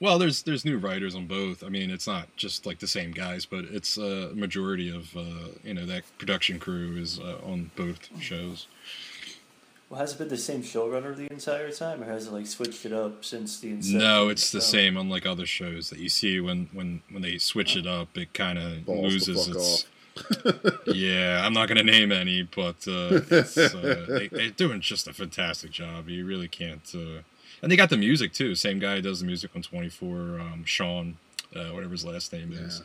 Well, there's there's new writers on both. I mean, it's not just like the same guys, but it's a majority of uh, you know that production crew is uh, on both shows. Well, has it been the same showrunner the entire time, or has it like switched it up since the inception? No, it's the So- same unlike other shows that you see when when when they switch it up, it kind of loses fuck its. yeah, I'm not gonna name any, but uh, it's, uh, they, they're doing just a fantastic job. You really can't. Uh, and they got the music too. Same guy does the music on 24, um, Sean, uh, whatever his last name is.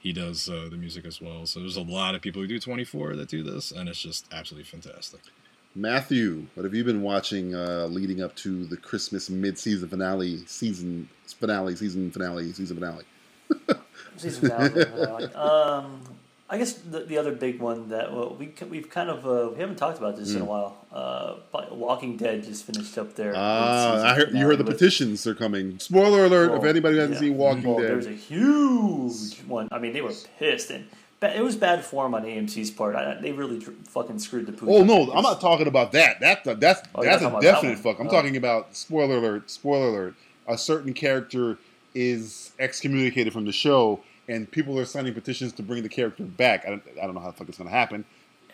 He does uh, the music as well. So there's a lot of people who do 24 that do this, and it's just absolutely fantastic. Matthew, what have you been watching uh, leading up to the Christmas mid-season finale, season finale, season finale, season finale? Season finale. um, I guess the, the other big one that well, we we've kind of uh, we haven't talked about this in a Hmm. while. Uh, but Walking Dead just finished up there. Ah, I heard, you heard the with- petitions are coming. Spoiler alert! if anybody hasn't yeah. seen Walking Well, Dead, There's a huge one. I mean, they were pissed, and it was bad form on AMC's part. I, they really dr- fucking screwed the pooch. Oh no, I'm not talking about that. That's a, that's Oh, that's a about that definite fuck. I'm Oh. talking about spoiler alert. Spoiler alert. A certain character is excommunicated from the show, and people are signing petitions to bring the character back. I don't, I don't know how the fuck it's gonna happen.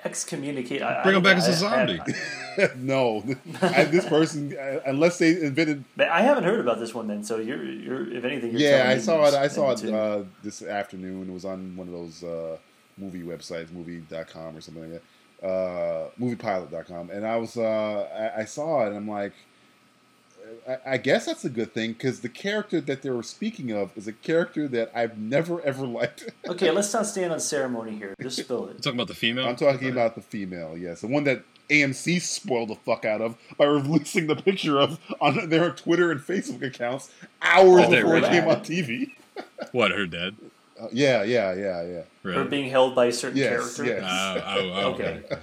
excommunicate. I, Bring I, him back I- as a zombie. no, I, this person, uh, unless they invented. But I haven't heard about this one then. So you're, you're if anything, you're Yeah, I saw it. I saw it uh, this afternoon. It was on one of those uh, movie websites, movie.com or something like that, uh, moviepilot.com. And I was, uh, I, I saw it, and I'm like, I, I guess that's a good thing because the character that they were speaking of is a character that I've never ever liked. Okay, let's not stand on ceremony here. Just spill it. talking about the female? I'm talking about the female, yes, the one that AMC spoiled the fuck out of by releasing the picture of on their Twitter and Facebook accounts hours Oh, before it came on TV. what her dad? Uh, yeah, yeah, yeah, yeah. Really? Or being held by a certain Yes, character. yes. Oh, oh, Okay. okay.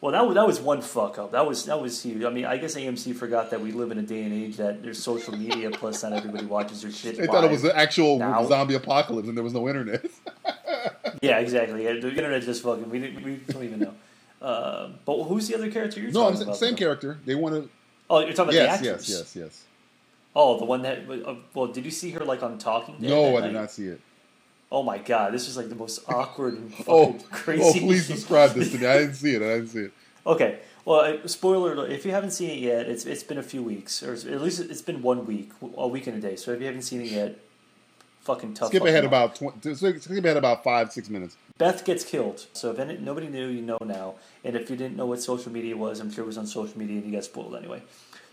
Well, that was, that was one fuck up. That was that was huge. I mean, I guess AMC forgot that we live in a day and age that there's social media. plus, not everybody watches their shit. They thought it was an actual Now- zombie apocalypse and there was no internet. Yeah, exactly. The internet just fucking. We, we don't even know. Uh, but who's the other character you're no, talking about? same though? character. They wanted. Oh, you're talking about Yes, the yes, actress. yes, yes. Oh, the one that. Uh, well, did you see her like on Talking? Dead No, I did night? not see it. Oh my god, this was like the most awkward and fucking Oh, crazy. oh, please describe this to me. I didn't see it. I didn't see it. Okay. Well, spoiler alert, if you haven't seen it yet, it's it's been a few weeks, or at least it's been one week, a week and a day. So if you haven't seen it yet, fucking tough. Skip fucking ahead about twenty. Skip ahead about five, six minutes. Beth gets killed. So if any, nobody knew, you know now. And if you didn't know what social media was, I'm sure it was on social media and you got spoiled anyway.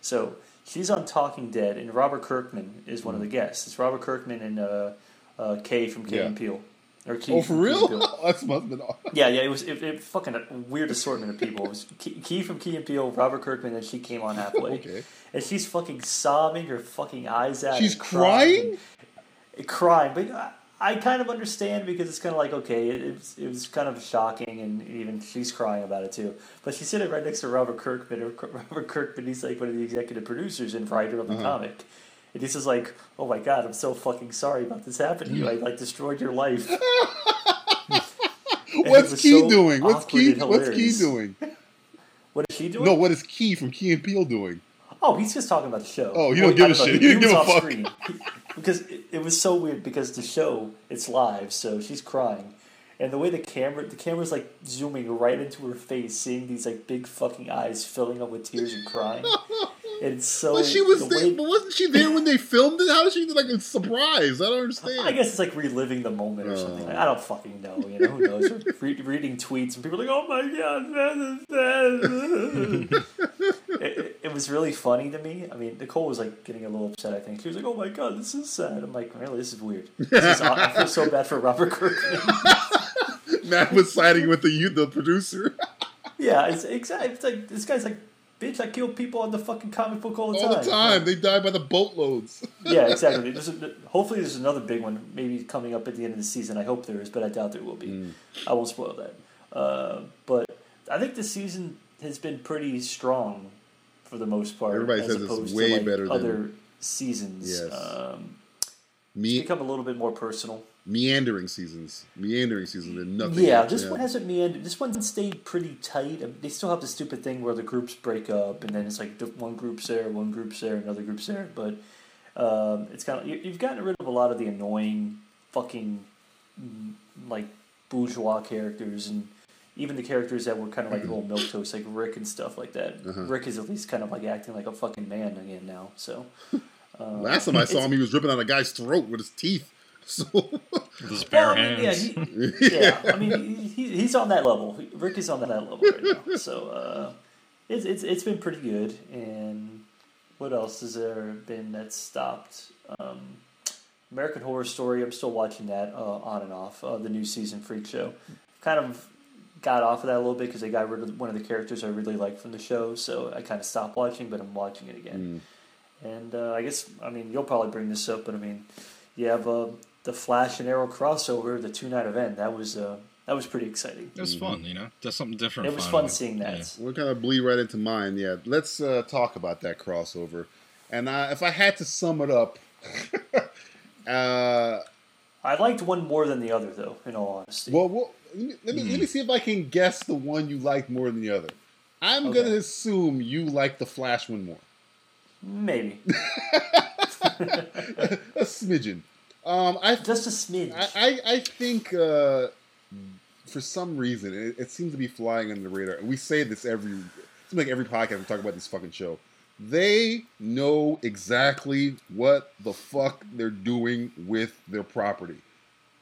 So she's on Talking Dead, and Robert Kirkman is one of the guests. It's Robert Kirkman and uh, uh, Key from Key Yeah. and Peele. Or Key Oh, for Key real? That's must have been. awesome. Yeah, yeah, it was it, it fucking a weird assortment of people. It was Key, Key from Key and Peele, Robert Kirkman, and she came on halfway. Okay. And she's fucking sobbing her fucking eyes out. She's crying? crying. But I, I kind of understand because it's kind of like, okay, it, it, was, it was kind of shocking, and even she's crying about it too. But she's sitting right next to Robert Kirkman. Robert Kirkman, he's like one of the executive producers and writer of the Uh-huh. comic. And he's just like, "Oh my god, I'm so fucking sorry about this happening to you. I like destroyed your life." What's Key so doing? What's Key? What's Key doing? What is she doing? No, what is Key from Key and Peele doing? Oh, he's just talking about the show. Oh, you don't give a shit. You don't give a fuck. because it, it was so weird because the show it's live, so she's crying, and the way the camera the camera's like zooming right into her face, seeing these like big fucking eyes filling up with tears and crying. And it's so But she was the there, way- but wasn't she there when they filmed it? How did she like a surprise? I don't understand. I guess it's like reliving the moment or something. Like, I don't fucking know. You know who knows? Re- reading tweets and people are like, "Oh my god!" it, it was really funny to me. I mean, Nicole was like getting a little upset. I think she was like, "Oh my god, this is sad." I'm like, "Really? This is weird." This is, I feel so bad for Robert Kirkman. Matt was siding with the you, the producer, yeah, it's exactly. It's like this guy's like, "Bitch, I kill people on the fucking comic book all the all time." the time. They die by the boatloads. yeah, exactly. There's a, hopefully, there's another big one maybe coming up at the end of the season. I hope there is, but I doubt there will be. Mm. I won't spoil that. Uh, but I think the season has been pretty strong for the most part. Everybody as says it's opposed way to, like, better than- other seasons. Yes. Um, it's Me- become a little bit more personal. Meandering seasons, meandering seasons, and nothing. Yeah, else, this one hasn't meandered. This one stayed pretty tight. I mean, they still have the stupid thing where the groups break up, and then it's like one group's there, one group's there, another group's there. But um, it's kind of you, you've gotten rid of a lot of the annoying fucking mm, like bourgeois characters, and even the characters that were kind of like little milk toast, like Rick and stuff like that. Uh-huh. Rick is at least kind of like acting like a fucking man again now. So um, Last time I saw him, he was ripping out a guy's throat with his teeth. So With his bare Well, I mean, yeah, hands. he, yeah. I mean, he, he, he's on that level. Rick is on that level right now. So uh, it's it's it's been pretty good. And what else has there been that stopped? Um, American Horror Story. I'm still watching that uh, on and off. Uh, the new season Freak Show. Kind of got off of that a little bit because they got rid of one of the characters I really liked from the show. So I kind of stopped watching, but I'm watching it again. And uh, I guess I mean you'll probably bring this up, but I mean you have uh, the Flash and Arrow crossover, the two night event. That was uh, that was pretty exciting. It was fun, you know. Just something different. It was finally. fun seeing that. we're gonna bleed right into mine. Yeah, let's uh, talk about that crossover. And uh, if I had to sum it up, uh, I liked one more than the other, though. In all honesty, well, well let, me, let, me, let me see if I can guess the one you like more than the other. I'm Okay. gonna assume you like the Flash one more. maybe a smidgen. Um, I just a smidge. I, I, I think uh, for some reason it, it seems to be flying under the radar. We say this every it seems like every podcast we talk about this fucking show. They know exactly what the fuck they're doing with their property.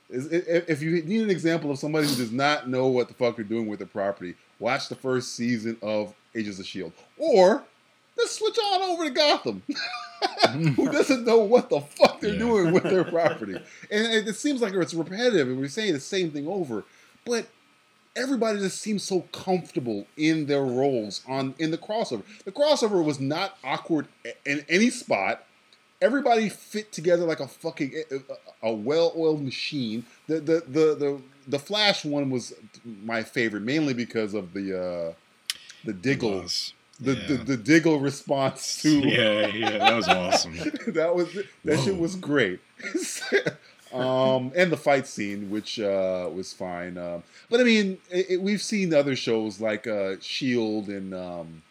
If you need an example of somebody who does not know what the fuck they're doing with their property, watch the first season of Agents of Shield, or just switch on over to Gotham. who doesn't know what the fuck they're Yeah. doing with their property. And it, it seems like it's repetitive and we're saying the same thing over, but everybody just seems so comfortable in their roles on in the crossover. The crossover was not awkward in any spot. Everybody fit together like a fucking a, a well-oiled machine. The, the the the the Flash one was my favorite, mainly because of the uh, the Diggle. The, the Yeah. the Diggle response to yeah, yeah, that was awesome. that was that shit was great. um, and the fight scene, which uh, was fine. Um, but I mean, it, it- we've seen other shows like uh, Shield and um,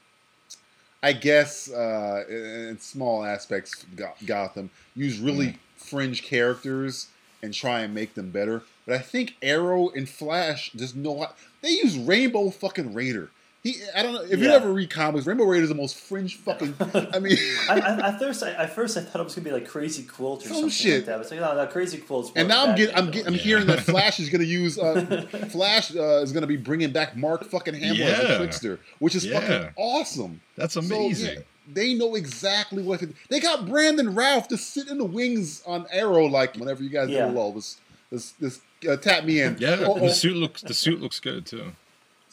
I guess uh, in small aspects, Gotham use really fringe characters and try and make them better. But I think Arrow and Flash just know how, they use Rainbow fucking Raider. He, I don't know if you Yeah. ever read comics. Rainbow Raider is the most fringe fucking. I mean, I, I, at first, I, at first, I thought it was gonna be like Crazy Quilt or Some something shit. like that. It's like, no, no, Crazy Quilt's. And now I'm getting, I'm getting, I'm Yeah. hearing that Flash is going to use, uh, Flash uh, is going to be bringing back Mark fucking Hamill as a trickster, which is Yeah. fucking awesome. That's So, amazing. yeah, they know exactly what to do. They got Brandon Routh to sit in the wings on Arrow, like whenever you guys Yeah. do all this, this, this, uh, tap me in. Yeah, Oh, oh, the suit looks the suit looks good too.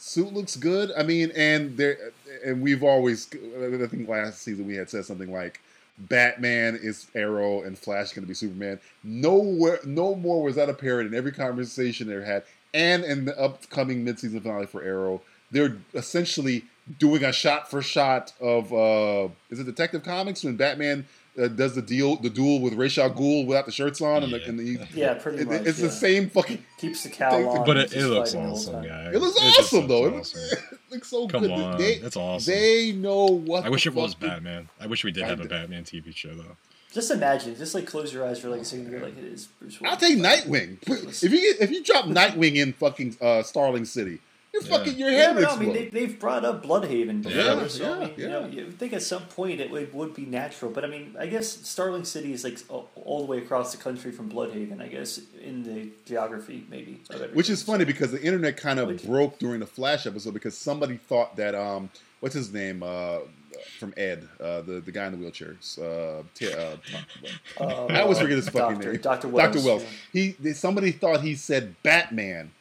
Suit looks good. I mean, and there, and we've always, I think last season we had said something like, Batman is Arrow and Flash is going to be Superman. Nowhere, no more was that apparent in every conversation they had, and in the upcoming mid-season finale for Arrow, they're essentially doing a shot for shot of uh, is it Detective Comics when Batman uh, does the deal, the duel with Ra's al Ghul without the shirts on, and the, Yeah. and the Yeah, pretty it- much. it's yeah. the same fucking. Keeps the cowl on. But it, it looks fighting the whole awesome, time. guy. It looks just awesome though. It looks looks, awesome. it looks so Come good. on, They, it's awesome. They know what. I wish the it was Batman. I wish we did have a Batman TV show though. Just imagine. Just like close your eyes for like a second. You're like, it is Bruce Wayne. I'll take Nightwing. If you get, if you drop Nightwing in fucking uh, Starling City, you're Yeah. fucking your Yeah, head but would no, I mean, they, they've brought up Blüdhaven before, Yeah, so I yeah, mean, you know, you think at some point it would, would be natural. But I mean, I guess Starling City is like all, all the way across the country from Blüdhaven. I guess in the geography, maybe. Which is funny because the internet kind of Which- broke during the Flash episode because somebody thought that um, what's his name uh, from Ed, uh, the the guy in the wheelchairs. Uh, T- uh, Uh, I always forget his fucking Doctor, name. Doctor Wells. Dr. Wells. yeah. He somebody thought he said Batman,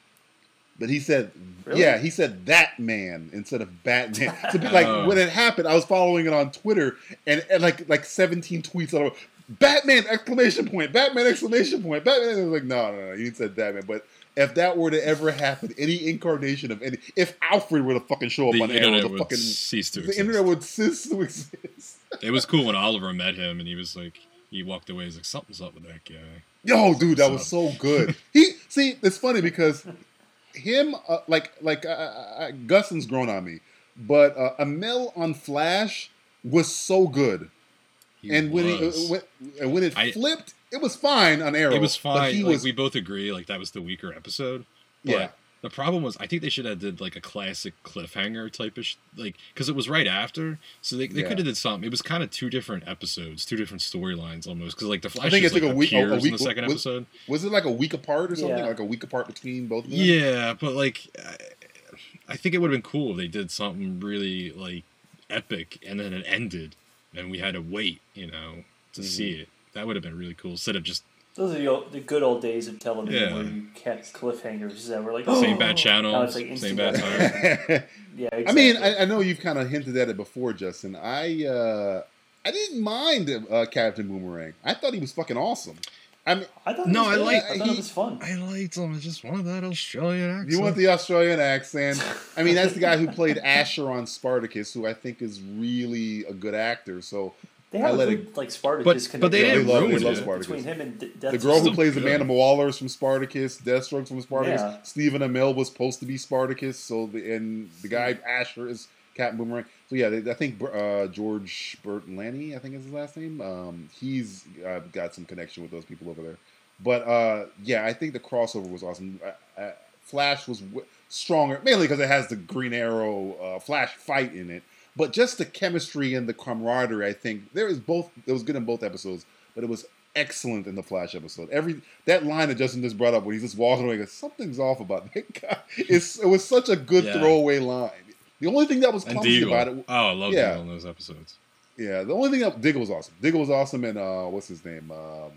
but he said Really? yeah, he said that man instead of Batman. so like Oh. when it happened, I was following it on Twitter and, and like like 17 tweets on Batman exclamation point, Batman exclamation point, Batman. And I was like, no, no, no, he said Batman. But if that were to ever happen, any incarnation of any, if Alfred were to fucking show up The on Arrow, internet the would fucking cease to the exist. internet would cease to exist. It was cool when Oliver met him and he was like, he walked away. He's like, something's up with that guy. Yo, dude, that was So- so good. he see, it's funny because him, uh, like, like uh, uh, Gustin's grown on me, but uh, Amell on Flash was so good, He and when it, when, when it I- flipped, it was fine on Arrow. it was but fine. He like was, we both agree, like that was the weaker episode. But Yeah. The problem was, I think they should have did like a classic cliffhanger type of like because it was right after, so they, they Yeah. could have did something. It was kind of two different episodes, two different storylines almost. Because like the Flash, I think it just, took like, a week- a- a week- in the second was- episode. was it like a week apart or something? Yeah. Like a week apart between both of them? Yeah, but like, I, I think it would have been cool if they did something really like epic, and then it ended, and we had to wait, you know, to see Mm-hmm. it. That would have been really cool. Instead of just Those are the, old, the good old days of television Yeah. where you kept cliffhangers that were like same oh, bad Now channel, it's like same bad gratification. time. Yeah, exactly. I mean, I, I know you've kind of hinted at it before, Justin. I uh, I didn't mind uh, Captain Boomerang. I thought he was fucking awesome. I mean, I thought No, it was I good. like- I thought he- it was fun. I liked him. I just wanted that Australian accent. You want the Australian accent? I mean, that's the guy who played Asher on Spartacus, who I think is really a good actor. So They I have a let good it- like Spartacus But- but they didn't ruin between- it. between him and D- the Death girl who still plays good. Amanda Waller's from Spartacus, Deathstroke's from Spartacus. Yeah. Stephen Amell was supposed to be Spartacus. So the and the guy Asher is Captain Boomerang. So yeah, they, I think uh, George Lanny, I think is his last name. Um, he's uh, got some connection with those people over there. But uh, yeah, I think the crossover was awesome. Uh, uh, Flash was w- stronger, mainly because it has the Green Arrow uh, Flash fight in it. But just the chemistry and the camaraderie, I think there is both. It was good in both episodes, but it was excellent in the Flash episode. Every that line that Justin just brought up when he's just walking away, goes, something's off about that guy. It's, it was such a good Yeah. throwaway line. The only thing that was clumsy about it, Oh, I love Yeah. Diggle in those episodes. yeah, the only thing that Diggle was awesome. Diggle was awesome, and uh, what's his name? Um,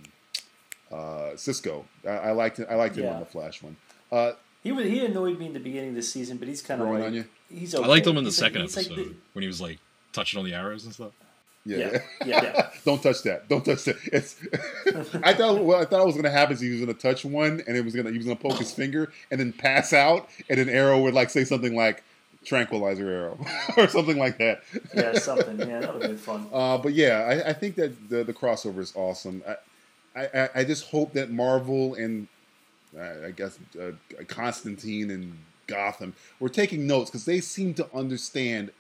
uh, Cisco. I, I liked it. I liked him Yeah. on the Flash one. Uh, He was, he annoyed me in the beginning of the season, but he's kind of Growing like on you? he's. I liked him in the He's like- second he's like episode the- when he was like touching on the arrows and stuff. yeah. yeah, yeah, yeah. Don't touch that. Don't touch that. It's. I thought what I thought was gonna happen is he was gonna touch one, and it was gonna he was gonna poke his finger and then pass out, and an arrow would like say something like tranquilizer arrow or something like that. yeah, something. Yeah, that would have been fun. Uh, but yeah, I, I think that the, the crossover is awesome. I, I, I just hope that Marvel and uh, I guess uh, Constantine and Gotham were taking notes because they seem to understand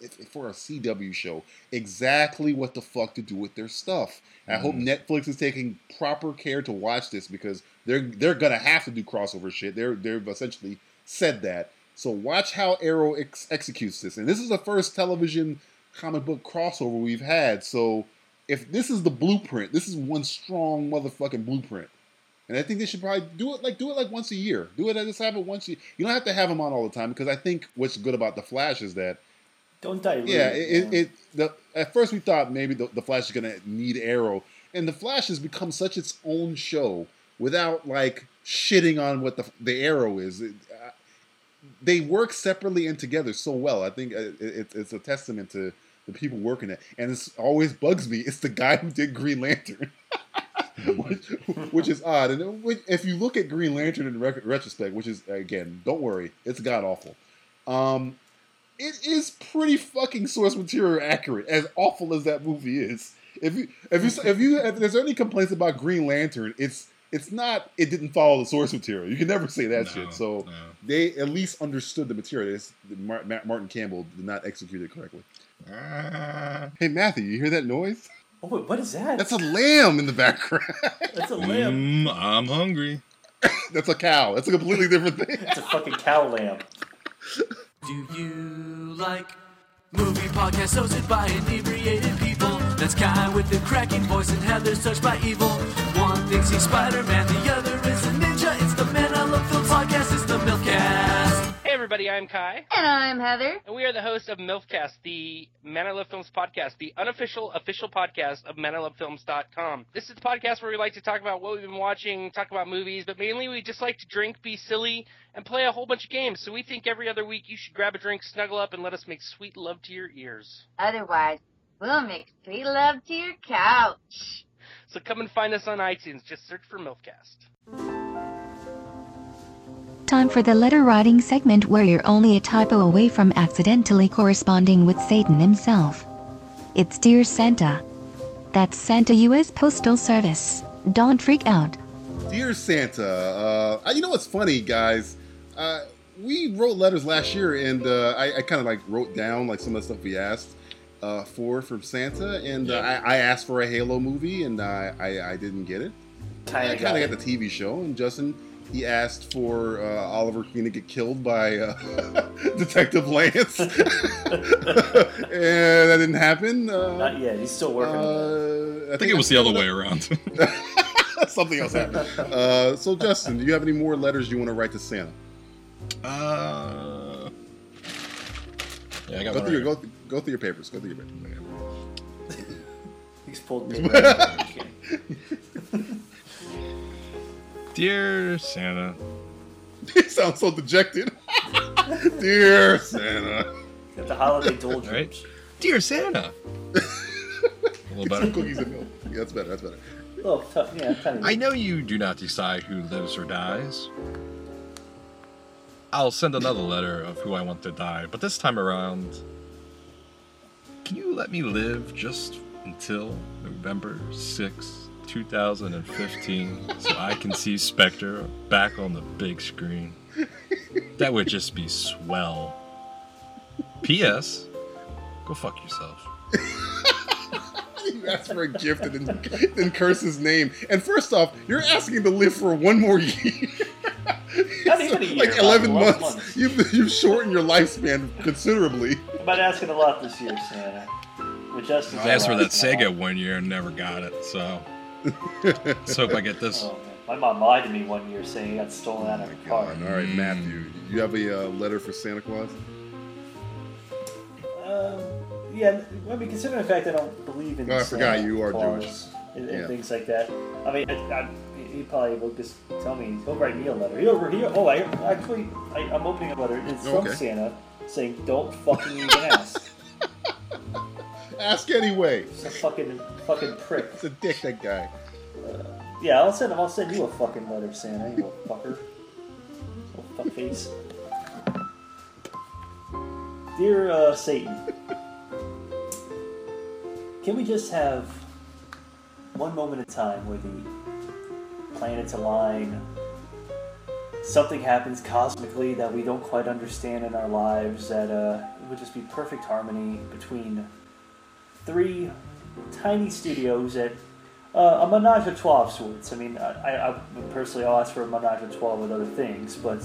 if, if for a CW show exactly what the fuck to do with their stuff. I hope Netflix is taking proper care to watch this because they're they're gonna have to do crossover shit. They're they've essentially said that. So watch how Arrow ex- executes this, and this is the first television comic book crossover we've had. So if this is the blueprint, this is one strong motherfucking blueprint. And I think they should probably do it like do it like once a year. Do it just have it once a year. You don't have to have them on all the time because I think what's good about the Flash is that Don't dilute. yeah, it, it, it, the at first we thought maybe the, the Flash is gonna need Arrow, and the Flash has become such its own show without like shitting on what the the Arrow is. It, uh, they work separately and together so well. I think uh, it, it, it's a testament to the people working it, and it always bugs me. It's the guy who did Green Lantern. Which, which is odd, and if you look at Green Lantern in rec- retrospect, which is again, don't worry, it's god awful. Um, it is pretty fucking source material accurate, as awful as that movie is. if you if you if you if there's any complaints about Green Lantern, it's it's not it didn't follow the source material. You can never say that No, shit. So no. they at least understood the material. It's, Martin Campbell did not execute it correctly. Ah. Hey Matthew, you hear that noise? Oh, wait, what is that? That's a lamb in the background. That's a lamb. Mm, I'm hungry. That's a cow. That's a completely different thing. It's a fucking cow lamb. Do you like movie podcasts hosted by inebriated people? That's Kai with the cracking voice and Heather's touched by evil. One thinks he's Spider-Man, the other is a ninja. It's the Man I Love Film podcast. It's the milk Milkcast. Everybody, I'm Kai, And I'm Heather. and we are the hosts of MILFcast, the Man I Love Films podcast, the unofficial official podcast of ManILoveFilms.com. This is the podcast where we like to talk about what we've been watching, talk about movies, but mainly we just like to drink, be silly, and play a whole bunch of games. So we think every other week you should grab a drink, snuggle up, and let us make sweet love to your ears. Otherwise, we'll make sweet love to your couch. So come and find us on iTunes. Just search for MILFcast. Time for the letter writing segment where you're only a typo away from accidentally corresponding with Satan himself. It's Dear Santa. That's Santa U.S. Postal Service. Don't freak out. Dear Santa, uh, you know what's funny, guys? Uh, we wrote letters last year, and uh, I, I kind of like wrote down like some of the stuff we asked uh, for from Santa, and uh, I, I asked for a Halo movie, and I, I, I didn't get it. I Kinda got got the TV show, and Justin he asked for uh, Oliver Queen to get killed by uh, Detective Lance, and that didn't happen. Uh, Not yet. He's still working uh, I think it was the other way around. Something else happened. Uh, so, Justin, do you have any more letters you want to write to Santa? uh, yeah, I got Go one through your right go, go through your papers. Go through your papers. He's pulled paper. Out. Dear Santa, You sound so dejected. Dear Santa. Got the holiday doldrums. Right. Dear Santa. A little Some better. cookies and milk. Yeah, that's better. That's better. Oh, tough. Yeah, tiny. I know you do not decide who lives or dies. I'll send another letter of who I want to die, but this time around, can you let me live just until November 6, 2015, so I can see Spectre back on the big screen? That would just be swell. P.S. Go fuck yourself. You asked for a gift and then, then curse his name. And first off, you're asking to live for one more year. Not even a year, like 11 11 months. months. You've, you've shortened your lifespan considerably. I'm not asking a lot this year, Santa. With Justin's I asked for that Sega one year and never got it, so let's hope I get this. Oh. My mom lied to me one year saying he got stolen out of her car. All right, Matthew, you have a uh, letter for Santa Claus? Um, yeah, I mean, considering the fact I don't believe in Oh, I Santa forgot you are Claus Jewish. and, and Yeah. things like that. I mean, I, I, he probably will just tell me he'll write me a letter. He'll, he oh, I actually, I, I'm opening a letter. It's from Okay. Santa saying, "Don't fucking even ask." Ask anyway. It's a fucking fucking prick. It's a dick, that guy. Yeah, I'll send. I'll send you a fucking letter, Santa. You little fucker. Little fuckface. Dear uh, Satan, can we just have one moment in time where the planets align? Something happens cosmically that we don't quite understand in our lives. That uh, it would just be perfect harmony between three tiny studios at uh, a menage a trois of sorts. I mean, I, I, I personally I'll ask for a menage a trois with other things, but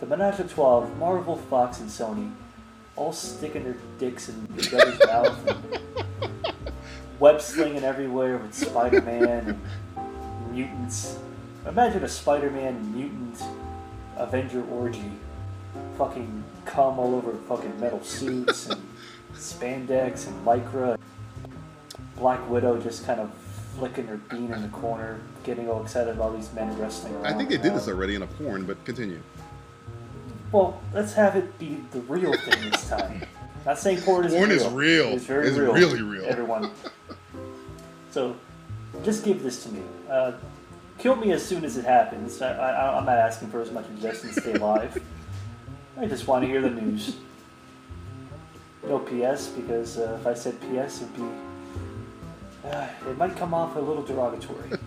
the menage a trois of Marvel, Fox, and Sony all sticking their dicks in each other's mouth, and web slinging everywhere with Spider-Man and mutants. Imagine a Spider-Man mutant Avenger orgy, fucking cum all over fucking metal suits and spandex and lycra. Black Widow just kind of flicking her bean in the corner, getting all excited about all these men wrestling around. I think they did this already in a porn, but continue. Well, let's have it be the real thing this time. Not saying porn is Porn real. is real. It's very It's real. really real. Everyone. So, just give this to me. Uh, kill me as soon as it happens. I, I, I'm not asking for as much as just to stay alive. I just want to hear the news. No PS because uh, if I said PS, it'd be Uh, it might come off a little derogatory.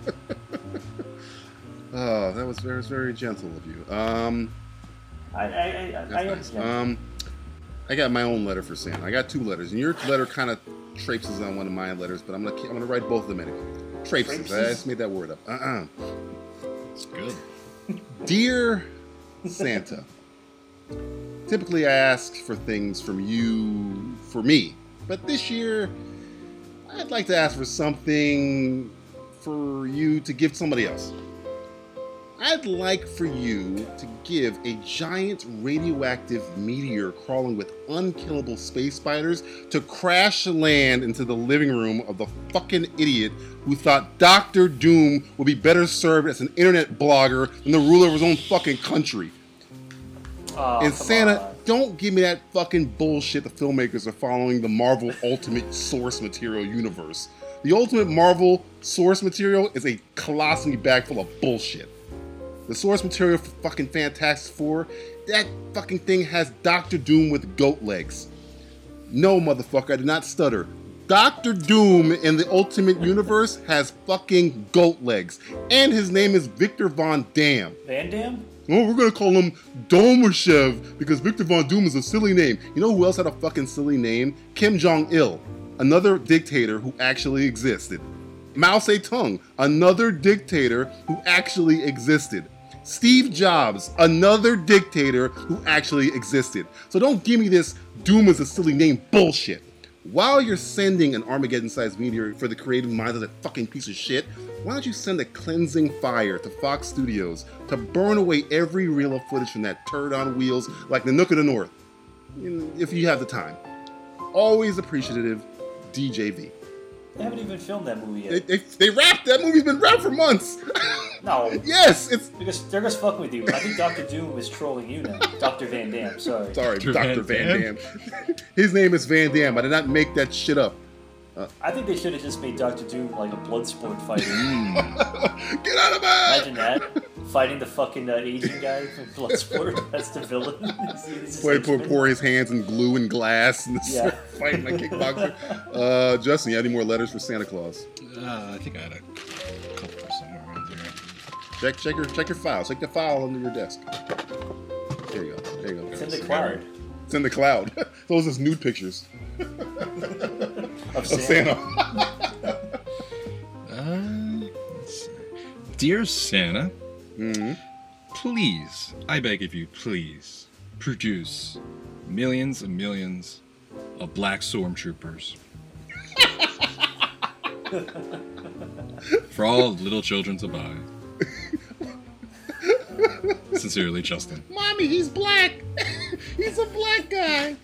Oh, that was very, very gentle of you. Um, I, I, I, I nice. understand. Um, I got my own letter for Santa. I got two letters, and your letter kind of traipses on one of my letters, but I'm gonna I'm gonna write both of them anyway. Traipses. I just made that word up. Uh-uh. It's good. Dear Santa, typically I ask for things from you for me, but this year I'd like to ask for something for you to give somebody else. I'd like for you to give a giant radioactive meteor crawling with unkillable space spiders to crash land into the living room of the fucking idiot who thought Doctor Doom would be better served as an internet blogger than the ruler of his own fucking country. Oh, and Santa, on. don't give me that fucking bullshit the filmmakers are following the Marvel Ultimate Source Material universe. The Ultimate Marvel Source Material is a colostomy bag full of bullshit. The source material for fucking Fantastic Four, that fucking thing has Doctor Doom with goat legs. No, motherfucker, I did not stutter. Doctor Doom in the Ultimate Universe has fucking goat legs. And his name is Victor Von Dam. Van Damme? Oh, we're gonna call him Domashev because Victor Von Doom is a silly name. You know who else had a fucking silly name? Kim Jong Il, another dictator who actually existed. Mao Zedong, another dictator who actually existed. Steve Jobs, another dictator who actually existed. So don't give me this Doom is a silly name bullshit. While you're sending an Armageddon sized meteor for the creative minds of that fucking piece of shit, why don't you send a cleansing fire to Fox Studios to burn away every reel of footage from that turd on wheels like the Nook of the North? If you have the time. Always appreciative, DJV. They haven't even filmed that movie yet. they, they wrapped that movie's been wrapped for months. No. yes, it's Because they're just fucking with you. I think Doctor Doom is trolling you now. Doctor Van Damme, sorry. sorry, Dr. Dr. Van Van Damme. His name is Van Damme. I did not make that shit up. I think they should have just made Doctor Doom like a blood sport fighter. Get out of my Imagine that. Fighting the fucking uh, Asian guy from Bloodsport. That's the villain. He's- he's his Pour, pour, his hands in glue and glass and Yeah. fighting like kickboxer. Uh, Justin, you have any more letters for Santa Claus? Uh, I think I had a couple or somewhere around here. Check, check your, check your file. Check the file under your desk. There you go. There you go. It's in the cloud It's in the cloud. Those are nude pictures of Santa. Uh. Dear Santa, hmm please, I beg of you, please, produce millions and millions of black stormtroopers. For all little children to buy. Sincerely, Justin. Mommy, he's black. he's a black guy.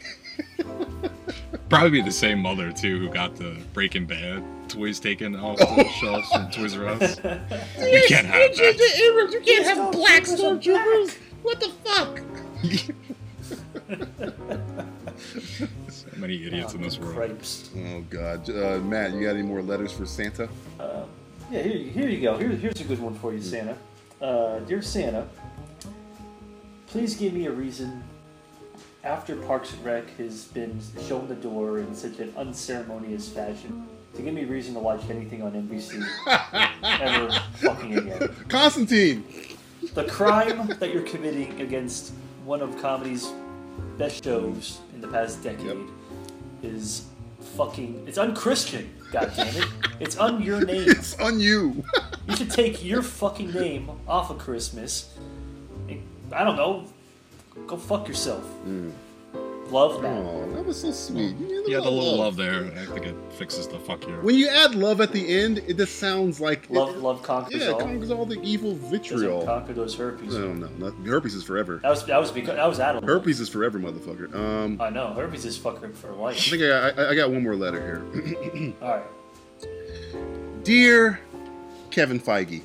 Probably be the same mother too who got the Breaking Bad toys taken off the shelves from Toys R Us. We can't have that. You can't have black stormtroopers. What the fuck? So many idiots in this world. Cripes. Oh God, uh, Matt, you got any more letters for Santa? Uh, yeah, here, here you go. Here, here's a good one for you, Santa. Uh, dear Santa, please give me a reason after Parks and Rec has been shown the door in such an unceremonious fashion to give me reason to watch anything on NBC ever fucking again. Constantine. The crime that you're committing against one of comedy's best shows in the past decade is fucking. It's unchristian. God damn it! It's on your name. It's on you. You should take your fucking name off of Christmas. I don't know. Go fuck yourself. Love Matt. Oh, that was so sweet. You need Yeah, the little love. love there. I think it fixes the fuck here. When you add love at the end, it just sounds like Love, it, love conquers yeah, all. conquers all the evil vitriol. conquer those herpes. No, no, not, herpes is forever. That was that was because that was Adam. Herpes is forever, motherfucker. Um, I know herpes is fucking for life. I think I, I, I got one more letter here. All right. Dear Kevin Feige,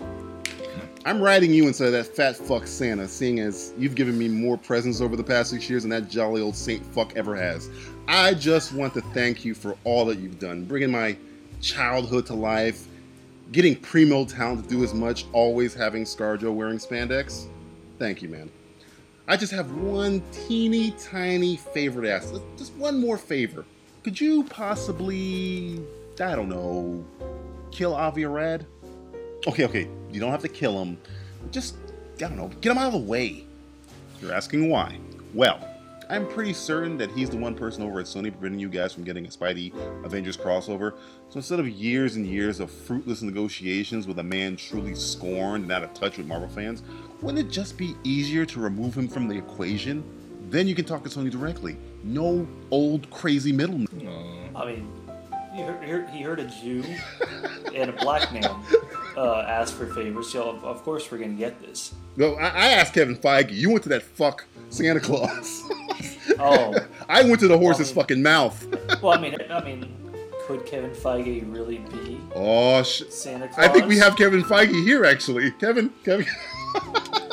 I'm writing you instead of that fat fuck Santa, seeing as you've given me more presents over the past six years than that jolly old Saint fuck ever has. I just want to thank you for all that you've done, bringing my childhood to life, getting Primo talent to do as much, always having Scarjo wearing spandex. Thank you, man. I just have one teeny tiny favor to ask. Just one more favor. Could you possibly, I don't know, kill Avi Arad? Okay, okay, you don't have to kill him. Just, I don't know, get him out of the way. You're asking why? Well, I'm pretty certain that he's the one person over at Sony preventing you guys from getting a Spidey Avengers crossover. So instead of years and years of fruitless negotiations with a man truly scorned and out of touch with Marvel fans, wouldn't it just be easier to remove him from the equation? Then you can talk to Sony directly. No old crazy middleman. Aw. I mean, he heard, he heard, a Jew and a black man uh, ask for favors, so of, of course we're gonna get this. No, I, I asked Kevin Feige. You went to that fuck Santa Claus. Oh, I went to the horse's Well, I mean- fucking mouth. well, I mean, I mean, could Kevin Feige really be Oh shit. Santa Claus? I think we have Kevin Feige here actually. Kevin, Kevin.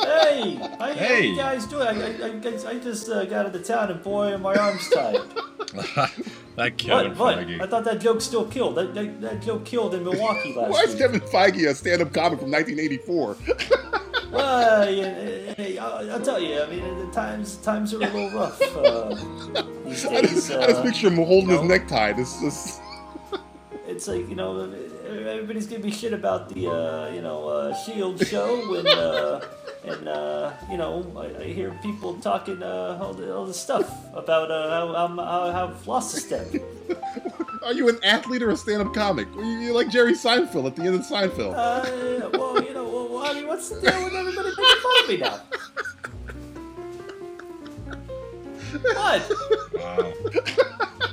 Hey, how, Hey. you guys doing? I, I, I, I just uh, got out of town and boy, are my arms tied. That Kevin what? What? I thought that joke still killed. That, that, that joke killed in Milwaukee last Why is week. Kevin Feige a stand-up comic from 1984? Well, yeah, hey, I'll, I'll tell you. I mean, the times times are a little rough uh, these I days. just, I just uh, picture him holding you his know, necktie. This is It's like you know, everybody's giving me shit about the uh, you know uh, Shield show, and uh, and uh, you know, I, I hear people talking uh, all, the, all the stuff about uh, how, I'm, how, how I've lost a step. Are you an athlete or a stand-up comic? You're like Jerry Seinfeld at the end of Seinfeld. Uh, well, you know, well, I mean, what's the deal with everybody making fun of me now? What? Wow.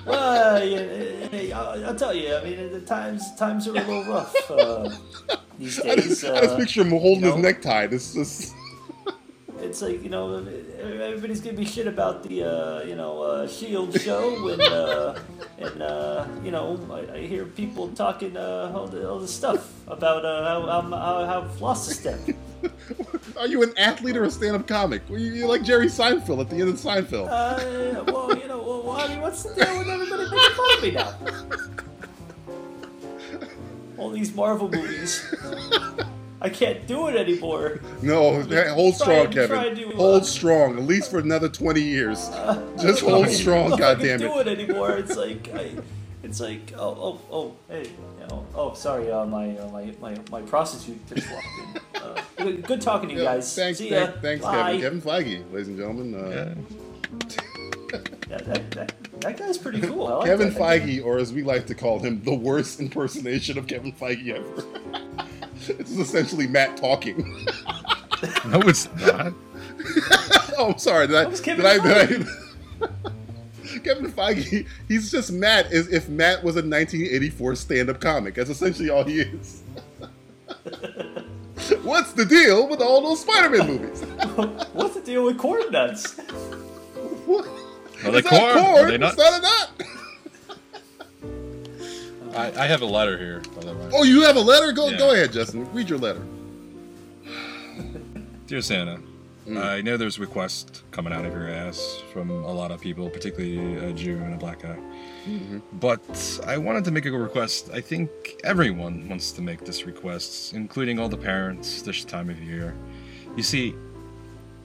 Well, yeah, I'll, I'll tell you. I mean, the times times are a little rough uh, these I days. just, I just uh, picture him holding you his necktie. This is It's like you know, everybody's giving me shit about the uh, you know uh, Shield show, and uh, and uh, you know, I, I hear people talking uh, all, the, all the stuff about uh, how, how, how I've lost a step. Are you an athlete or a stand-up comic? You're like Jerry Seinfeld at the end of Seinfeld. Uh, well, you know, well, I mean, what's the deal with everybody making fun of me now? All these Marvel movies. I can't do it anymore. No, hold strong, try Kevin. to, uh, hold strong, at least for another 20 years. Just hold strong, I can't do it anymore. It's like I, it's like oh oh oh hey you know oh sorry uh, my, uh, my my my prostitute just walked in. Uh, good, good talking to you Yeah, guys. Thanks, See ya. thank- thanks, Kevin. Kevin Feige, ladies and gentlemen. Uh, Yeah. That, that, that, that guy's pretty cool. I like Kevin that. Feige, or as we like to call him, the worst impersonation of Kevin Feige ever. This is essentially Matt talking. No, it's not. oh, I'm sorry. Did I? That was Kevin did I, did I Kevin Feige, he's just Matt as if Matt was a 1984 stand-up comic. That's essentially all he is. What's the deal with all those Spider-Man movies? What's the deal with corn nuts? What? Are they Is that corn? Are corn? they Is not? a nut? I, I have a letter here, by the way. Oh, you have a letter? Go, Yeah. go ahead, Justin. Read your letter. Dear Santa, Mm. I know there's requests coming out of your ass from a lot of people, particularly a Jew and a black guy. Mm-hmm. But I wanted to make a request. I think everyone wants to make this request, including all the parents this time of year. You see,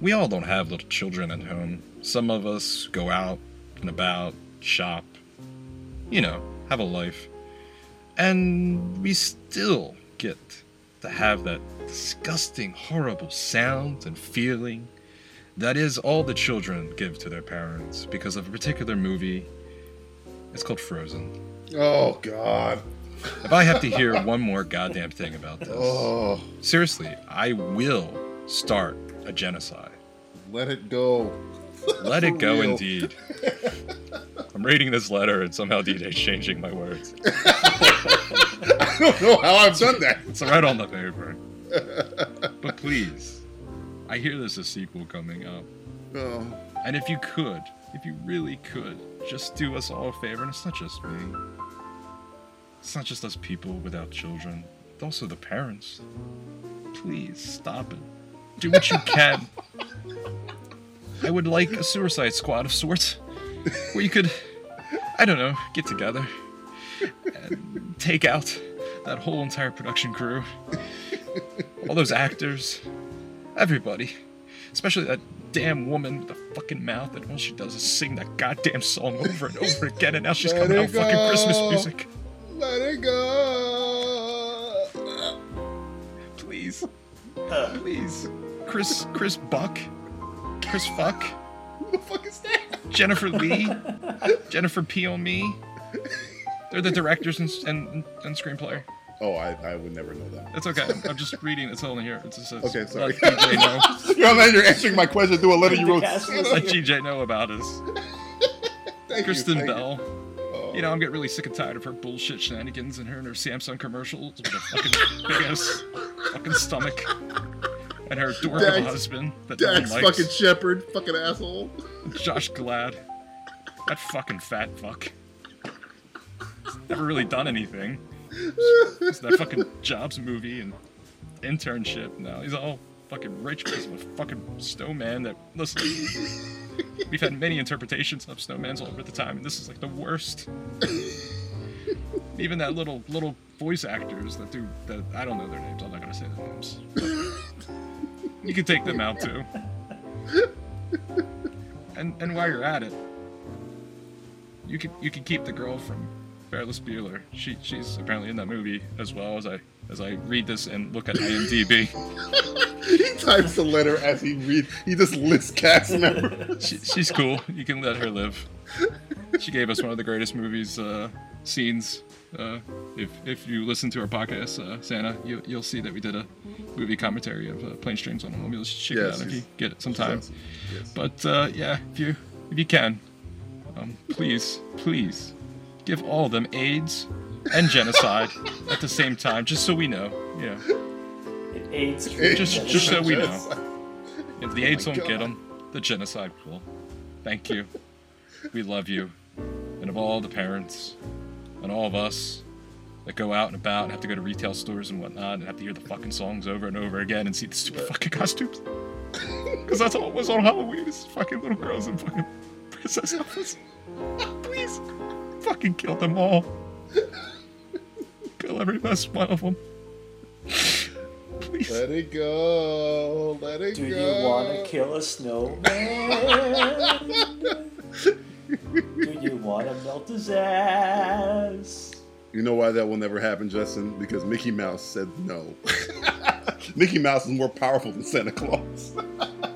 we all don't have little children at home. Some of us go out and about, shop, you know, have a life. And we still get to have that disgusting, horrible sound and feeling that is all the children give to their parents because of a particular movie. It's called Frozen. Oh God. If I have to hear one more goddamn thing about this, Oh, seriously, I will start a genocide. let it go. Let it go, indeed. I'm reading this letter and somehow DJ's changing my words. I don't know how I've done that. It's right on the paper. But please, I hear there's a sequel coming up. Oh, And if you could, if you really could, just do us all a favor, and it's not just me. It's not just us people without children, it's also the parents. Please stop it. Do what you can. I would like a suicide squad of sorts, we could, I don't know, get together and take out that whole entire production crew, all those actors, everybody, especially that damn woman with the fucking mouth that all she does is sing that goddamn song over and over again, and now she's Let coming out go. fucking Christmas music. Let it go. Please, please, Chris, Chris Buck, Chris Fuck. Who the fuck is that? Jennifer Lee. Jennifer Peel Me. They're the directors and, and, and screenplay. Oh, I, I would never know that. It's okay. I'm, I'm just reading. It's only here. It just says, Okay, sorry. Let GJ know. You're, you're answering my question through a letter you wrote. cast Let GJ know about us. Thank you, Kristen thank you. Bell. Oh. You know, I'm getting really sick and tired of her bullshit shenanigans and her and her Samsung commercials with her fucking big ass fucking stomach. And her of Dax- husband that Dax likes. fucking Shepard, fucking asshole. Josh Gad. That fucking fat fuck. Never really done anything. It's that fucking Jobs movie and internship. Now he's all fucking rich because of a fucking snowman that, listen, we've had many interpretations of snowmans all over the time, and this is like the worst. Even that little little voice actors that do that I don't know their names. I'm not gonna say their names. You can take them out too. And and while you're at it, you can you can keep the girl from Ferris Bueller. She she's apparently in that movie as well as I as I read this and look at IMDb. He types the letter as he reads. He just lists cast members. she, she's cool. You can let her live. She gave us one of the greatest movies uh, scenes. Uh, if if you listen to our podcast, uh, Santa, you, you'll see that we did a movie commentary of uh, Planes, Trains, Automobiles. Check it Yes, out if you get it sometime. Yes. But uh, yeah, if you if you can, um, please please give all of them AIDS and genocide at the same time, just so we know. Yeah, AIDS. just just so we know. If the AIDS don't get them, the genocide will. Thank you. We love you. And of all the parents and all of us that go out and about and have to go to retail stores and whatnot and have to hear the fucking songs over and over again and see the stupid fucking costumes. Because that's all it was on Halloween is fucking little girls in fucking princess outfits. Please, fucking kill them all. Kill every last one of them. Please. Let it go. Let it Do go. you want to kill a snowman? Do you want to melt his ass? You know why that will never happen, Justin? Because Mickey Mouse said no. Mickey Mouse is more powerful than Santa Claus.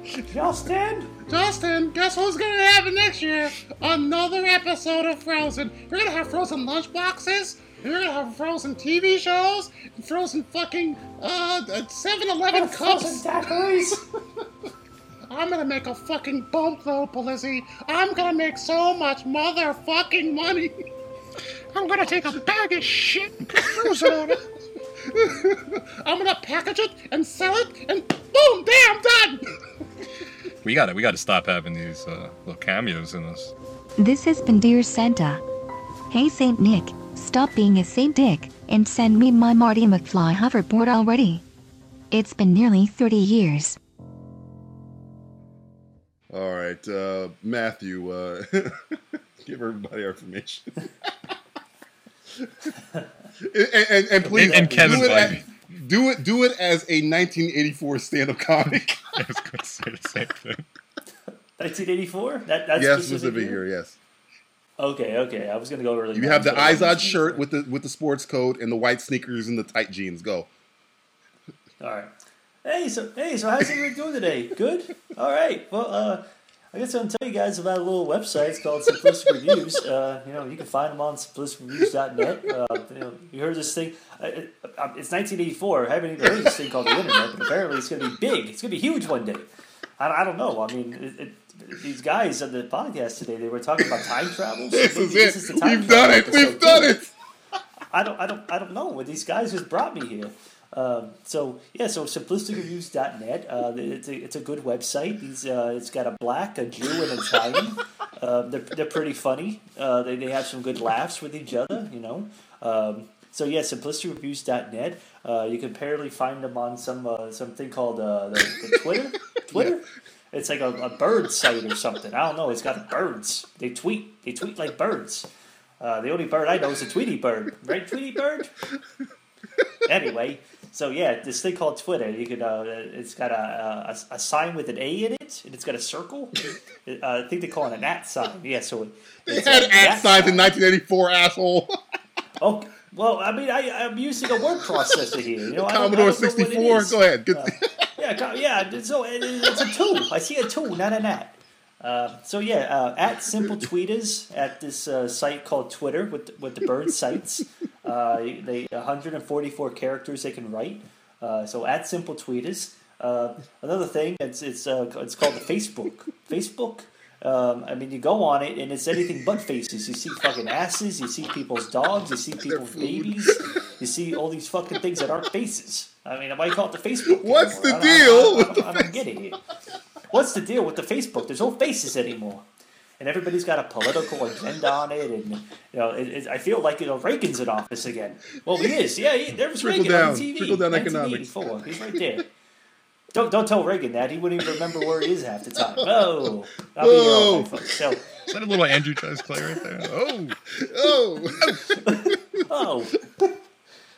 Justin? Justin, guess what's gonna happen next year? Another episode of Frozen. We're gonna have frozen lunchboxes. We're gonna have frozen TV shows. And frozen fucking uh 7-Eleven cups. daiquiris? I'm gonna make a fucking boatload, Polizzi. I'm gonna make so much motherfucking money. I'm gonna take a bag of shit and put frozen on it. I'm gonna package it and sell it, and boom, damn, done. We gotta we gotta stop having these uh, little cameos in this. This has been Dear Santa. Hey Saint Nick, stop being a Saint Dick and send me my Marty McFly hoverboard already. It's been nearly 30 years. All right, uh, Matthew, uh, give everybody our information. and, and, and please, And- and Kevin do, it Bybee. as, do it. Do it as a 1984 stand-up comic. I was gonna say the same thing. 1984? That, that's yes, specific specific year? year. Yes, Okay, okay. I was going to go really you have the back, but- Izod shirt with the with the sports coat and the white sneakers and the tight jeans. Go. All right. Hey, so hey, so how's everyone doing today? Good. All right. Well, uh, I guess I'll tell you guys about a little website. It's called Simplistic Reviews. Uh, you know, you can find them on simplisticreviews.net. Uh, you know, you heard this thing. Uh, it, uh, it's 1984. I haven't even heard this thing called the internet, but apparently it's going to be big. It's going to be huge one day. I, I don't know. I mean, it, it, these guys on the podcast today, they were talking about time travel. So This is the it. time We've done it. We've episode done it. I don't, I don't, I don't know. These guys just brought me here. Um, so yeah, so simplisticreviews.net. Uh, it's a it's a good website. These uh, it's got a black, a Jew, and a Italian. uh, they're they're pretty funny. Uh, they they have some good laughs with each other. You know. Um, so yeah, simplisticreviews.net. Uh, you can apparently find them on some uh, something called uh, the, the Twitter. Twitter. It's like a, a bird site or something. I don't know. It's got birds. They tweet. They tweet like birds. Uh, the only bird I know is a Tweety bird, right? Tweety bird. anyway, so yeah, this thing called Twitter. You could. Uh, it's got a, a a sign with an A in it, and it's got a circle. Uh, I think they call it an at sign. Yeah, so They it's had at signs in 1984, asshole. Oh, well, I mean, I, I'm using a word processor here. You know, I don't- I Commodore don't know what it 64. Go ahead. Uh, Yeah, yeah. So it, it's a two. I see a two, not an at. Uh, so yeah, uh, at simple tweeters at this uh, site called Twitter with with the bird sites. Uh, they 144 characters they can write. Uh, so at simple tweeters. Uh, another thing, it's it's uh, it's called the Facebook. Facebook. Um, I mean, you go on it and it's anything but faces. You see fucking asses. You see people's dogs. You see people's babies. You see all these fucking things that aren't faces. I mean, why call it the Facebook? What's the anymore? I don't- deal I don't, I don't, I don't get it. What's the deal with the Facebook? There's no faces anymore, and everybody's got a political agenda on it. And you know, it, it, I feel like you know Reagan's in office again. Well, he is. Yeah, he, there was Trickle Reagan on down. TV. Trickle down economics. 1984. He's right there. Don't don't tell Reagan that. He wouldn't even remember where he is half the time. Oh, I'll be own folks. So, Is that a little Andrew Dice Clay right there? Oh, Oh, oh.